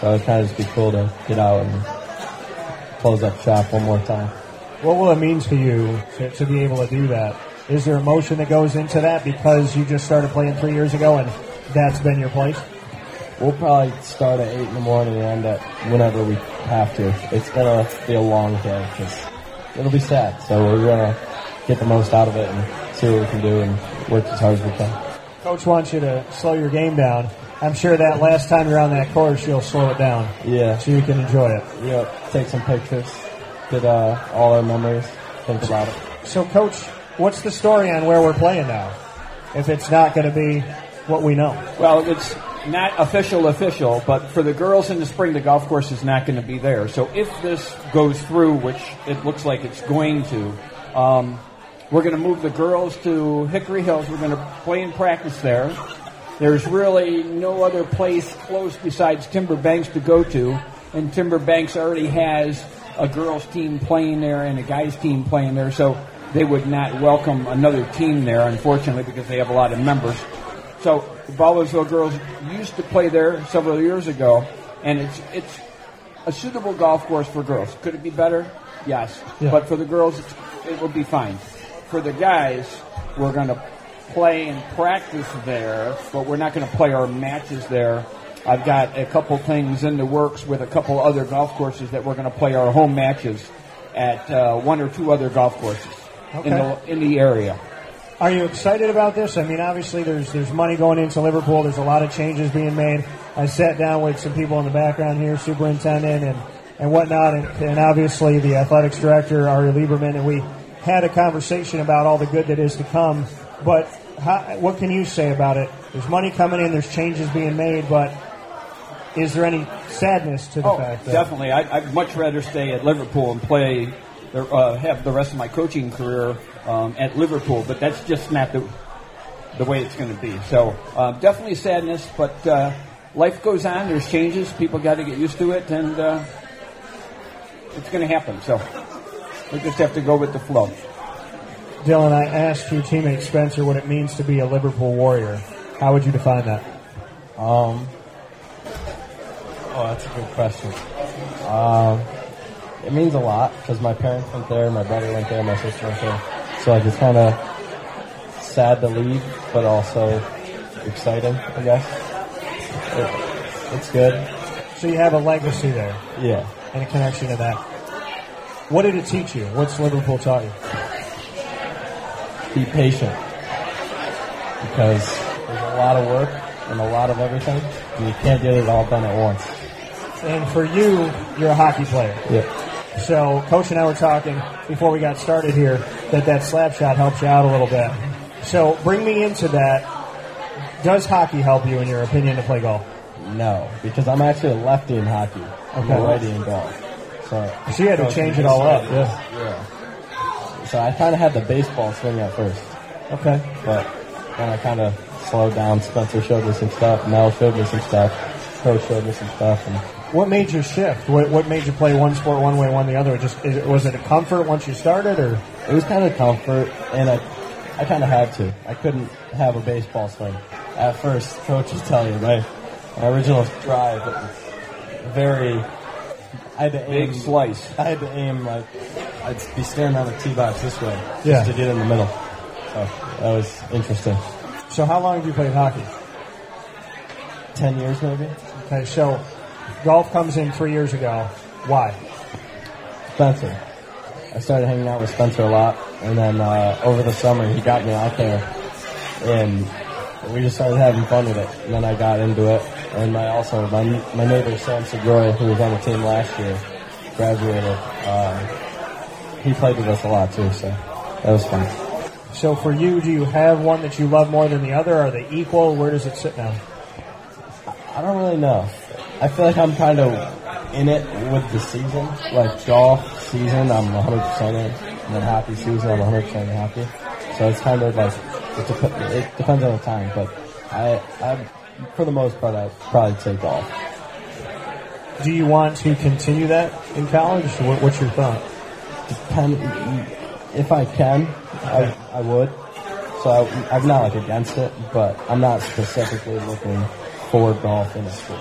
Speaker 8: So it'd kind of just be cool to get out and close up shop one more time.
Speaker 1: What will it mean to you to, to be able to do that? Is there emotion that goes into that because you just started playing three years ago and that's been your place?
Speaker 8: We'll probably start at 8 in the morning and end at whenever we have to. It's going to be a long day because it'll be sad. So we're going to get the most out of it and see what we can do and work as hard as we can.
Speaker 1: Coach wants you to slow your game down. I'm sure that last time you're on that course, you'll slow it down
Speaker 8: Yeah.
Speaker 1: so you can enjoy it.
Speaker 8: Yep. Take some pictures. Get uh, all our memories. Think about it.
Speaker 1: So, Coach, what's the story on where we're playing now? If it's not going to be what we know.
Speaker 3: Well, it's not official official, but for the girls in the spring, the golf course is not going to be there. So if this goes through, which it looks like it's going to, um, we're going to move the girls to Hickory Hills. We're going to play and practice there. There's really no other place close besides Timber Banks to go to, and Timber Banks already has a girls team playing there and a guys team playing there, so they would not welcome another team there, unfortunately, because they have a lot of members. So the Baldwinsville girls used to play there several years ago, and it's it's a suitable golf course for girls. Could it be better? Yes,
Speaker 1: Yeah.
Speaker 3: but for the girls, it's, it will be fine. For the guys, we're going to play and practice there, but we're not going to play our matches there. I've got a couple things in the works with a couple other golf courses that we're going to play our home matches at uh, one or two other golf courses in the in the area.
Speaker 1: Are you excited about this? I mean, obviously, there's there's money going into Liverpool. There's a lot of changes being made. I sat down with some people in the background here, superintendent and and whatnot, and, and obviously the athletics director, Ari Lieberman, and we had a conversation about all the good that is to come. But how, what can you say about it? There's money coming in. There's changes being made, but is there any sadness to the
Speaker 3: Oh,
Speaker 1: fact that
Speaker 3: definitely. I, I'd much rather stay at Liverpool and play, the, uh, have the rest of my coaching career um, at Liverpool, but that's just not the the way it's going to be. So uh, definitely sadness, but uh, life goes on. There's changes. People got to get used to it, and uh, it's going to happen. So we just have to go with the flow.
Speaker 1: Dylan? I asked your teammate Spencer what it means to be a Liverpool Warrior. How would you define that?
Speaker 8: Um, oh, that's a good question. Um, it means a lot because my parents went there, my brother went there, my sister went there. So like it's kind of sad to leave, but also exciting, I guess. It, it's good.
Speaker 1: So you have a legacy there
Speaker 8: Yeah.
Speaker 1: and a connection to that. What did it teach you? What's Liverpool taught you?
Speaker 8: Be patient because there's a lot of work and a lot of everything, and you can't get it all done at once.
Speaker 1: And for you, you're a hockey player.
Speaker 8: Yeah.
Speaker 1: So Coach and I were talking before we got started here that that slap shot helps you out a little bit. So bring me into that. Does hockey help you, in your opinion, to play golf?
Speaker 8: No, because I'm actually a lefty in hockey. I'm
Speaker 1: Okay.
Speaker 8: a righty in golf. So,
Speaker 1: So you had to change it all up. Yeah.
Speaker 8: yeah. So I kind of had the baseball swing at first,
Speaker 1: Okay.
Speaker 8: but then I kind of slowed down. Spencer showed me some stuff. Mel showed me some stuff. Coach showed me some stuff, and
Speaker 1: What made you shift? What, what made you play one sport one way, one the other? Just is was it a comfort once you started, or
Speaker 8: it was kind of comfort, and I, I kind of had to. I couldn't have a baseball swing. At first, Coaches tell you, my, my original drive was very. I had to aim
Speaker 3: Big slice.
Speaker 8: I had to aim like I'd be standing on the tee box this way just
Speaker 1: Yeah.
Speaker 8: to get in the middle. So that was interesting.
Speaker 1: so? How long have you played hockey?
Speaker 8: Ten years maybe.
Speaker 1: Okay, so golf comes in three years ago. Why?
Speaker 8: Spencer. I started hanging out with Spencer a lot, and then uh, over the summer he got me out there, and we just started having fun with it. And then I got into it, and my also my my neighbor Sam Segroy, who was on the team last year, graduated. Uh, he played with us a lot too, so that was fun.
Speaker 1: So for you, do you have one that you love more than the other? Are they equal? Where does it sit now?
Speaker 8: I don't really know. I feel like I'm kind of in it with the season. Like golf season, I'm 100% in, and then hockey season, I'm 100% happy. So it's kind of like it, dep- it depends on the time, but I, I, for the most part, I'd probably take golf.
Speaker 1: Do you want to continue that in college? What's your thought?
Speaker 8: Depend if I can, I, I would. So I, I'm not like against it, but I'm not specifically looking for golf in a school.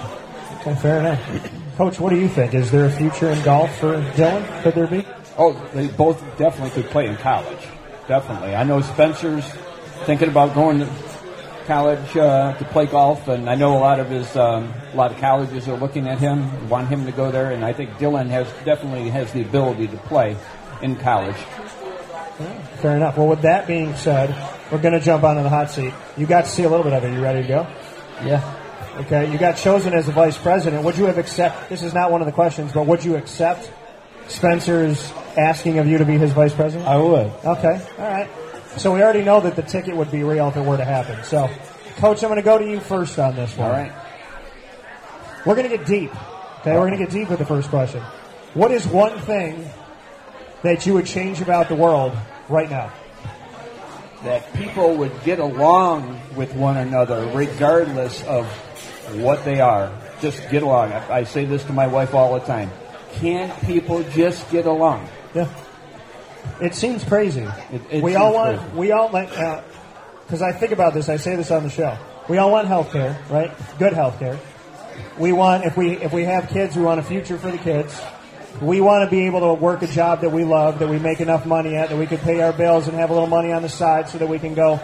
Speaker 1: Okay, fair enough. Coach, what do you think? Is there a future in golf for Dylan? Could there be?
Speaker 3: Oh, they both definitely could play in college. Definitely. I know Spencer's thinking about going to college uh, to play golf, and I know a lot of his um, a lot of colleges are looking at him, want him to go there, and I think Dylan has definitely has the ability to play in college.
Speaker 1: Fair enough. Well, with that being said, we're going to jump onto the hot seat. You got to see a little bit of it. You ready to go?
Speaker 8: Yeah.
Speaker 1: Okay. You got chosen as the vice president. Would you have accept? This is not one of the questions, but would you accept Spencer's asking of you to be his vice president?
Speaker 8: I would.
Speaker 1: Okay. All right. So we already know that the ticket would be real if it were to happen. So, Coach, I'm going to go to you first on this one.
Speaker 3: All right.
Speaker 1: We're going to get deep. Okay, we're going to get deep with the first question. What is one thing that you would change about the world right now?
Speaker 3: That people would get along with one another regardless of what they are. Just get along. I, I say this to my wife all the time. Can't people just get along?
Speaker 1: Yeah. It seems crazy.
Speaker 3: It- it
Speaker 1: we
Speaker 3: seems
Speaker 1: all want.
Speaker 3: crazy.
Speaker 1: We all like. Because uh, I think about this. I say this on the show. We all want health care, right? Good health care. We want if we if we have kids, we want a future for the kids. We want to be able to work a job that we love, that we make enough money at, that we can pay our bills and have a little money on the side so that we can go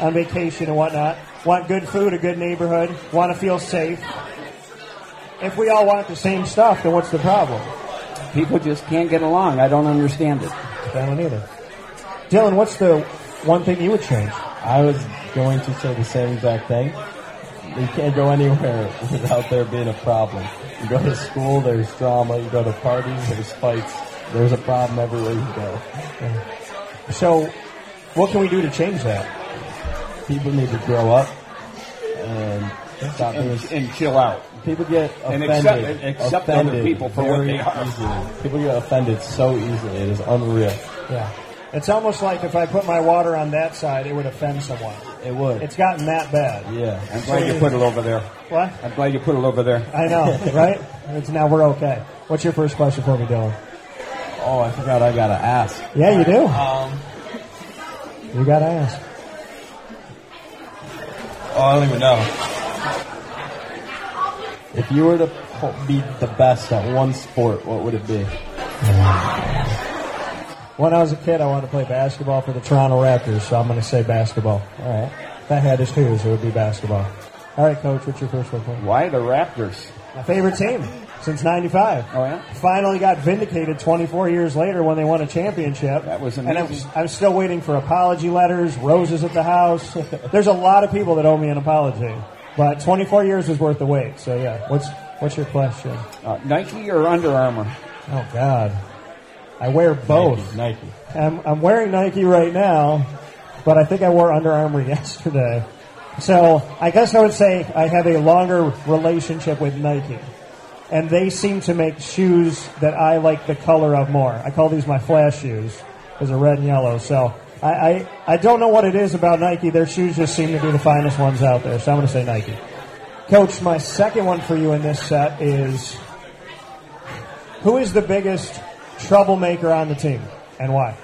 Speaker 1: on vacation and whatnot. Want good food, a good neighborhood. Want to feel safe. If we all want the same stuff, then what's the problem?
Speaker 3: People just can't get along. I don't understand it.
Speaker 1: I don't either. Dylan, what's the one thing you would change?
Speaker 8: I was going to say the same exact thing. You can't go anywhere without there being a problem. You go to school, there's drama. You go to parties, there's fights. There's a problem everywhere you go.
Speaker 1: So, what can we do to change that?
Speaker 8: People need to grow up and stop.
Speaker 3: And, and chill out.
Speaker 8: People get offended.
Speaker 3: and accept other
Speaker 8: offended
Speaker 3: people for what they are.
Speaker 8: Easily. People get offended so easily. It is unreal.
Speaker 1: Yeah. It's almost like if I put my water on that side, it would offend someone.
Speaker 8: It would.
Speaker 1: It's gotten that bad.
Speaker 8: yeah.
Speaker 3: I'm glad you put it over there.
Speaker 1: What?
Speaker 3: I'm glad you put it over there.
Speaker 1: I know, (laughs) right? It's now we're okay. What's your first question for me, Dylan?
Speaker 8: Oh, I forgot I gotta ask.
Speaker 1: Yeah, you do.
Speaker 8: Um,
Speaker 1: You gotta ask.
Speaker 8: oh, I don't even know. If you were to be the best at one sport, what would it be?
Speaker 1: When I was a kid, I wanted to play basketball for the Toronto Raptors, so I'm going to say basketball. All right. If I had to choose, it would be basketball. All right, Coach, what's your first one?
Speaker 3: Why the Raptors?
Speaker 1: My favorite team since '95.
Speaker 3: Oh, yeah?
Speaker 1: Finally got vindicated 24 years later when they won a championship.
Speaker 3: That was amazing.
Speaker 1: And I'm. I'm still waiting for apology letters, roses at the house. (laughs) There's a lot of people that owe me an apology, but 24 years is worth the wait. So yeah, what's what's your question?
Speaker 3: Uh, Nike or Under Armour?
Speaker 1: Oh God, I wear both.
Speaker 8: Nike.
Speaker 1: I'm, I'm wearing Nike right now, but I think I wore Under Armour (laughs) yesterday. So I guess I would say I have a longer relationship with Nike. And they seem to make shoes that I like the color of more. I call these my flash shoes because they're red and yellow. So I, I, I don't know what it is about Nike. Their shoes just seem to be the finest ones out there. So I'm going to say Nike. Coach, my second one for you in this set is who is the biggest troublemaker on the team and why?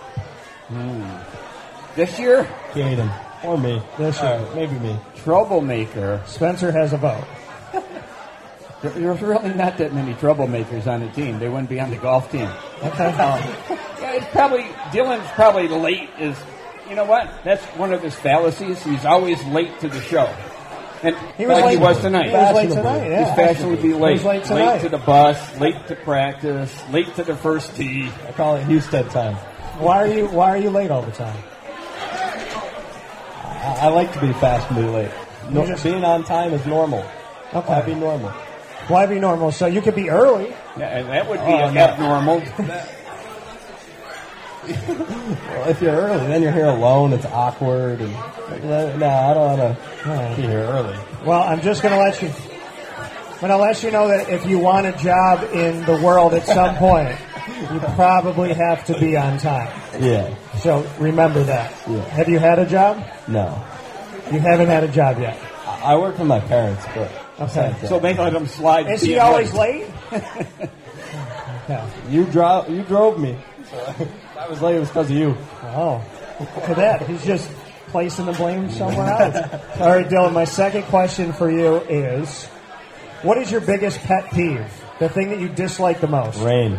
Speaker 3: This year,
Speaker 8: Caden. Or me.
Speaker 1: This year.
Speaker 8: Uh, maybe me.
Speaker 3: troublemaker.
Speaker 1: Spencer has a vote. (laughs)
Speaker 3: There's really not that many troublemakers on the team. They wouldn't be on the golf team.
Speaker 1: Okay.
Speaker 3: Yeah, (laughs) it's probably Dylan's probably late. Is you know what? That's one of his fallacies. He's always late to the show, and
Speaker 1: He was
Speaker 3: like
Speaker 1: late.
Speaker 3: he was tonight.
Speaker 1: He was late tonight. Yeah.
Speaker 3: He's fashionably late.
Speaker 1: was late tonight.
Speaker 3: late to the bus, late to practice, late to the first tee.
Speaker 8: I call it Husted time.
Speaker 1: Why are you Why are you late all the time?
Speaker 8: I, I like to be fast and be late. No,
Speaker 1: just-
Speaker 8: being on time is normal.
Speaker 1: Okay.
Speaker 8: Why be normal?
Speaker 1: Why be normal? So you could be early.
Speaker 3: Yeah, and that would be
Speaker 8: Oh, no.
Speaker 3: abnormal. (laughs)
Speaker 8: Well, if you're early, then you're here alone. It's awkward, and no, I don't want to be here early.
Speaker 1: Well, I'm just going to let you. I'm going to let you know that if you want a job in the world at some point, you probably have to be on time.
Speaker 8: Yeah,
Speaker 1: So remember that.
Speaker 8: Yeah.
Speaker 1: Have you had a job?
Speaker 8: no.
Speaker 1: You haven't had a job yet.
Speaker 8: I I work with my parents, but
Speaker 1: Okay.
Speaker 3: so they let him slide.
Speaker 1: Is
Speaker 3: being
Speaker 1: he always
Speaker 3: late. (laughs) (laughs)
Speaker 1: late? yeah.
Speaker 8: you drove you drove me. So if I was late. It was because of you.
Speaker 1: Oh, look at that. He's just placing the blame somewhere else. All right, Dylan. My second question for you is: What is your biggest pet peeve? The thing that you dislike the most?
Speaker 8: Rain.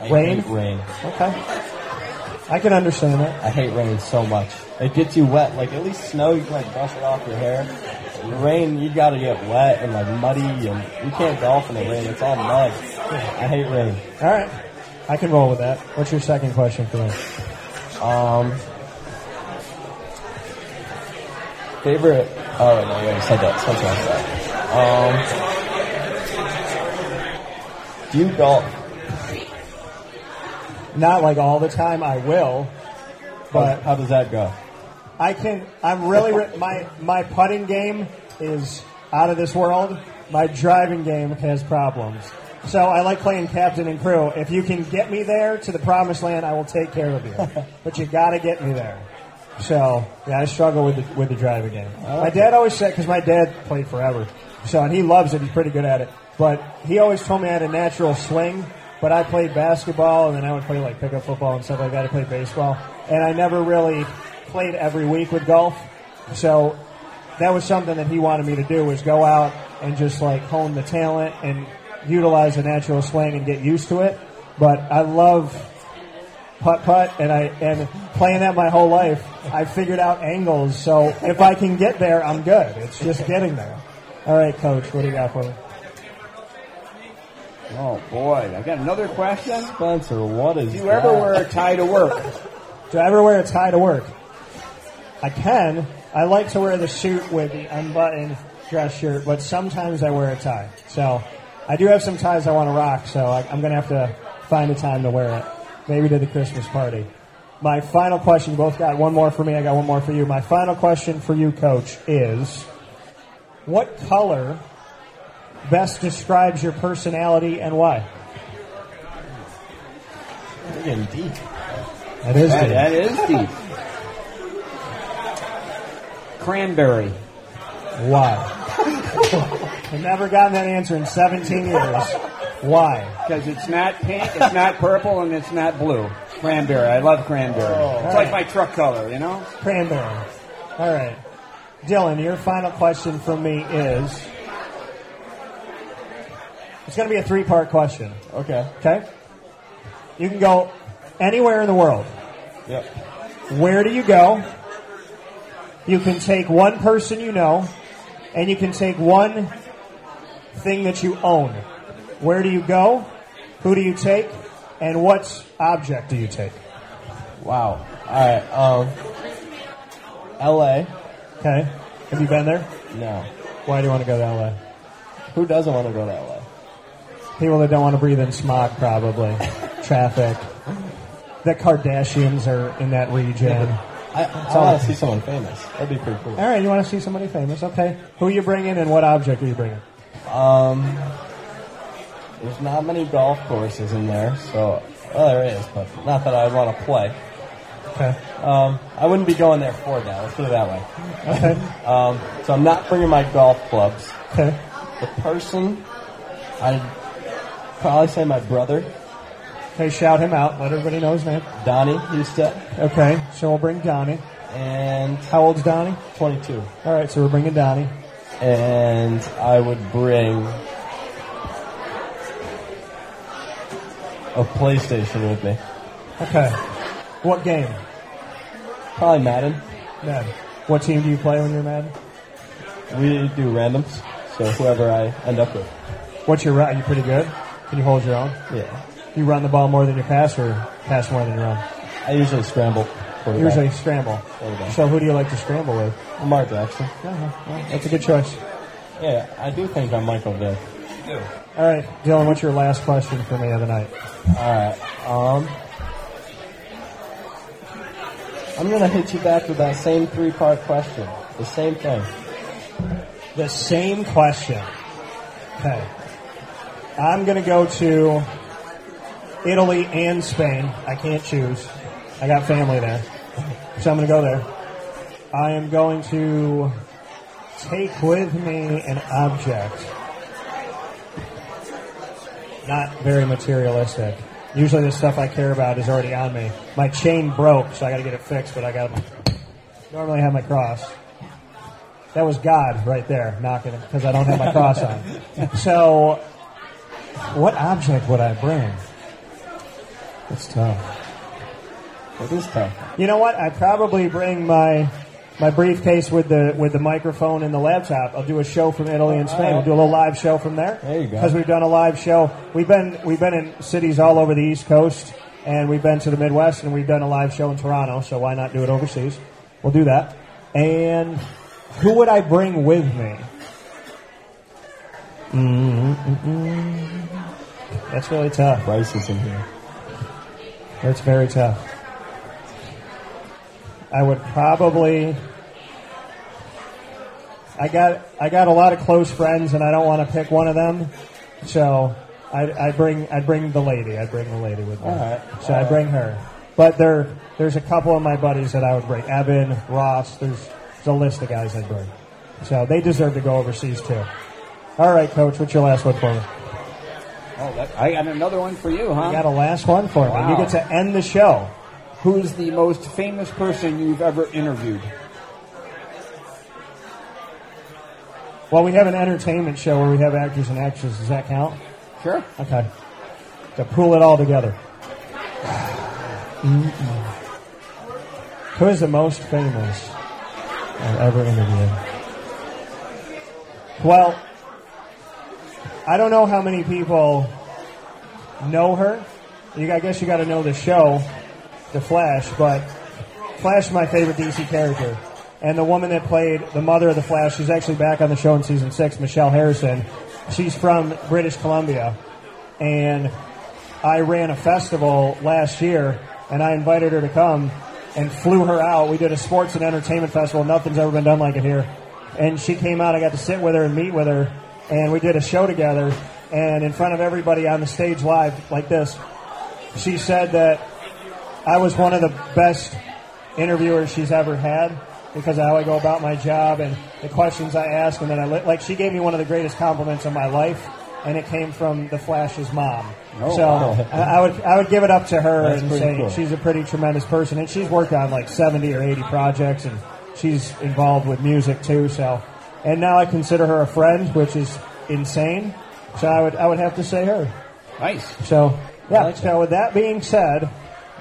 Speaker 8: I
Speaker 1: Rain?
Speaker 8: hate rain.
Speaker 1: Okay. I can understand that.
Speaker 8: I hate rain so much. It gets you wet. Like at least snow, you can like brush it off your hair. Rain, you gotta get wet and like muddy, and you can't golf in the rain. It's all mud. I hate rain.
Speaker 1: All right. I can roll with that. What's your second question for me?
Speaker 8: Um, favorite? Oh no, you already said that. Something like that. Um, do you golf?
Speaker 1: Not like all the time. I will,
Speaker 8: But
Speaker 1: but
Speaker 8: how does that go?
Speaker 1: I can. I'm really re- my my putting game is out of this world. My driving game has problems. So I like playing captain and crew. If you can get me there to the promised land, I will take care of you. (laughs) but you got to get me there. So yeah, I struggle with the, with the driving game. My dad always said because my dad played forever, so and he loves it. He's pretty good at it. But he always told me I had a natural swing. But I played basketball, and then I would play like pickup football and stuff like that. I played baseball, and I never really played every week with golf. So that was something that he wanted me to do was go out and just like hone the talent and utilize the natural swing and get used to it. But I love putt putt and I and playing that my whole life. I figured out angles, so if I can get there, I'm good. It's just getting there. All right, coach, what do you got for me?
Speaker 3: Oh boy, I got another question.
Speaker 8: Spencer, what is
Speaker 3: Do you ever wear a tie to work?
Speaker 1: Do I ever wear a tie to work? I can. I like to wear the suit with the unbuttoned dress shirt, but sometimes I wear a tie. So I do have some ties I want to rock, so I, I'm going to have to find a time to wear it. Maybe to the Christmas party. My final question, you both got one more for me, I got one more for you. My final question for you, coach, is what color best describes your personality and why?
Speaker 8: Deep.
Speaker 1: That is
Speaker 3: That,
Speaker 1: good.
Speaker 3: that is deep. Cranberry.
Speaker 1: Why? (laughs) I've never gotten that answer in 17 years. Why?
Speaker 3: Because it's not pink, it's not purple, and it's not blue. Cranberry. I love cranberry. Oh, it's like my truck color, you know?
Speaker 1: Cranberry. All right. Dylan, your final question from me is it's going to be a three part question.
Speaker 8: Okay.
Speaker 1: Okay? You can go anywhere in the world.
Speaker 8: Yep.
Speaker 1: Where do you go? You can take one person you know, and you can take one thing that you own. Where do you go? Who do you take? And what object do you take?
Speaker 8: Wow. All right. Um, L.A.
Speaker 1: Okay. Have you been there?
Speaker 8: No.
Speaker 1: Why do you want to go to LA?
Speaker 8: Who doesn't want to go to L.A.?
Speaker 1: People that don't want to breathe in smog, probably. (laughs) Traffic. The Kardashians are in that region.
Speaker 8: I, I want to see someone famous. That'd be pretty cool.
Speaker 1: All right, you want to see somebody famous? Okay. Who are you bringing and what object are you bringing?
Speaker 8: Um, there's not many golf courses in there, so well, there is, but not that I want to play.
Speaker 1: Okay.
Speaker 8: Um, I wouldn't be going there for that. Let's put it that way.
Speaker 1: Okay. (laughs)
Speaker 8: Um, so I'm not bringing my golf clubs.
Speaker 1: Okay.
Speaker 8: The person, I'd probably say my brother,
Speaker 1: Okay, shout him out. Let everybody know his name.
Speaker 8: Donnie Husted,
Speaker 1: Okay, so we'll bring Donnie.
Speaker 8: and
Speaker 1: How old's Donnie?
Speaker 8: 22.
Speaker 1: All right, so we're bringing Donnie.
Speaker 8: And I would bring a PlayStation with me.
Speaker 1: Okay. What game?
Speaker 8: Probably Madden.
Speaker 1: Mad. What team do you play when you're mad?
Speaker 8: We do randoms, so whoever I end up with.
Speaker 1: What's your route? Are you pretty good? Can you hold your own?
Speaker 8: Yeah.
Speaker 1: You run the ball more than you pass, or pass more than you run?
Speaker 8: I usually scramble. Quarterback.
Speaker 1: Usually scramble. So who do you like to scramble with?
Speaker 8: Lamar Jackson.
Speaker 1: Uh-huh. Well, that's a good choice.
Speaker 8: Yeah, I do think I'm Michael Vick.
Speaker 1: All right, Dylan, what's your last question for me of the night?
Speaker 8: Alright, um. I'm gonna hit you back with that same three part question. The same thing.
Speaker 1: The same question. Okay. I'm going to go to Italy and Spain. I can't choose. I got family there. So I'm going to go there. I am going to take with me an object. Not very materialistic. Usually the stuff I care about is already on me. My chain broke, so I got to get it fixed, but I got Normally have my cross. That was God right there knocking it because I don't have my cross on. (laughs) So, what object would I bring? It's tough.
Speaker 8: It is tough.
Speaker 1: You know what? I probably bring my my briefcase with the with the microphone and the laptop. I'll do a show from Italy and Spain. We'll do a little live show from there.
Speaker 8: There you go.
Speaker 1: Because we've done a live show. We've been we've been in cities all over the East Coast, and we've been to the Midwest, and we've done a live show in Toronto. So why not do it overseas? We'll do that. And who would I bring with me? Mm-mm-mm. That's really tough.
Speaker 8: Bryce is in here.
Speaker 1: That's very tough. I would probably. I got I got a lot of close friends, and I don't want to pick one of them. So I I bring I bring the lady. I bring the lady with me.
Speaker 8: All right.
Speaker 1: So I bring her. But there there's a couple of my buddies that I would bring. Evan, Ross. There's, there's a list of guys I'd bring. So they deserve to go overseas too. All right, coach. What's your last one for me?
Speaker 3: Oh, that, I got another one for you, huh?
Speaker 1: You got a last one for me. You get to end the show.
Speaker 3: Who's the most famous person you've ever interviewed?
Speaker 1: Well, we have an entertainment show where we have actors and actresses. Does that count?
Speaker 3: Sure.
Speaker 1: Okay. To pull it all together. Who is the most famous I've ever interviewed? Well, I don't know how many people know her. You, I guess you got to know the show, The Flash, but Flash is my favorite DC character. And the woman that played the mother of the Flash, she's actually back on the show in season six, Michelle Harrison. She's from British Columbia. And I ran a festival last year, and I invited her to come and flew her out. We did a sports and entertainment festival. Nothing's ever been done like it here. And she came out. I got to sit with her and meet with her, and we did a show together. And in front of everybody on the stage live, like this, she said that I was one of the best interviewers she's ever had because of how I go about my job and the questions I ask. And then I li- like she gave me one of the greatest compliments of my life, and it came from the Flash's mom.
Speaker 8: Oh,
Speaker 1: so
Speaker 8: wow.
Speaker 1: I, I would I would give it up to her
Speaker 8: That's
Speaker 1: and say
Speaker 8: cool.
Speaker 1: she's a pretty tremendous person, and she's worked on like seventy or eighty projects, and she's involved with music too. So, and now I consider her a friend, which is insane. So I would I would have to say her.
Speaker 3: Nice.
Speaker 1: So, yeah.
Speaker 8: like
Speaker 1: so, with that being said,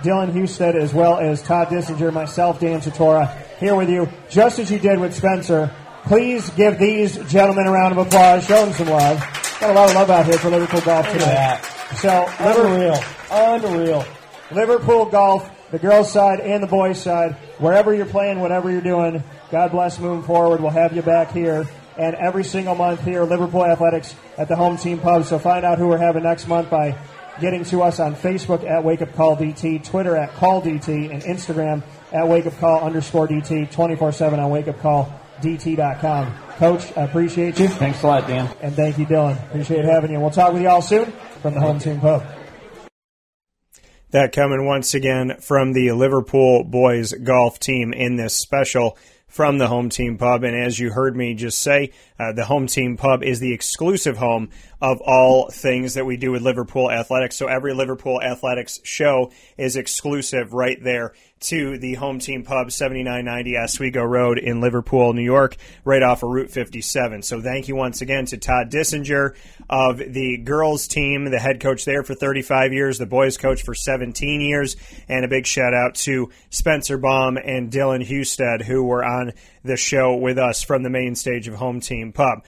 Speaker 1: Dylan Husted, as well as Todd Dissinger, myself, Dan Satora, here with you, just as you did with Spencer. Please give these gentlemen a round of applause. Show them some love. Got a lot of love out here for Liverpool golf today. So, Liverpool,
Speaker 8: Unreal. Unreal.
Speaker 1: Liverpool golf, the girls' side and the boys' side, wherever you're playing, whatever you're doing, God bless moving forward. We'll have you back here. And every single month here, Liverpool Athletics at the home team pub. So find out who we're having next month by getting to us on Facebook at Wake Up Call DT, Twitter at Call DT, and Instagram at Wake Up Call underscore DT, 24 7 on wakeupcalldt.com. Coach, I appreciate you.
Speaker 3: Thanks a lot, Dan.
Speaker 1: And thank you, Dylan. Appreciate having you. We'll talk with you all soon from the home team pub.
Speaker 5: That coming once again from the Liverpool boys golf team in this special from the home team pub. And as you heard me just say, uh, the home team pub is the exclusive home of all things that we do with Liverpool athletics. So every Liverpool athletics show is exclusive right there to the home team pub, 7990 Oswego Road in Liverpool, New York, right off of Route 57. So thank you once again to Todd Dissinger of the girls team, the head coach there for 35 years, the boys coach for 17 years, and a big shout out to Spencer Baum and Dylan Husted who were on the show with us from the main stage of Home Team Pub.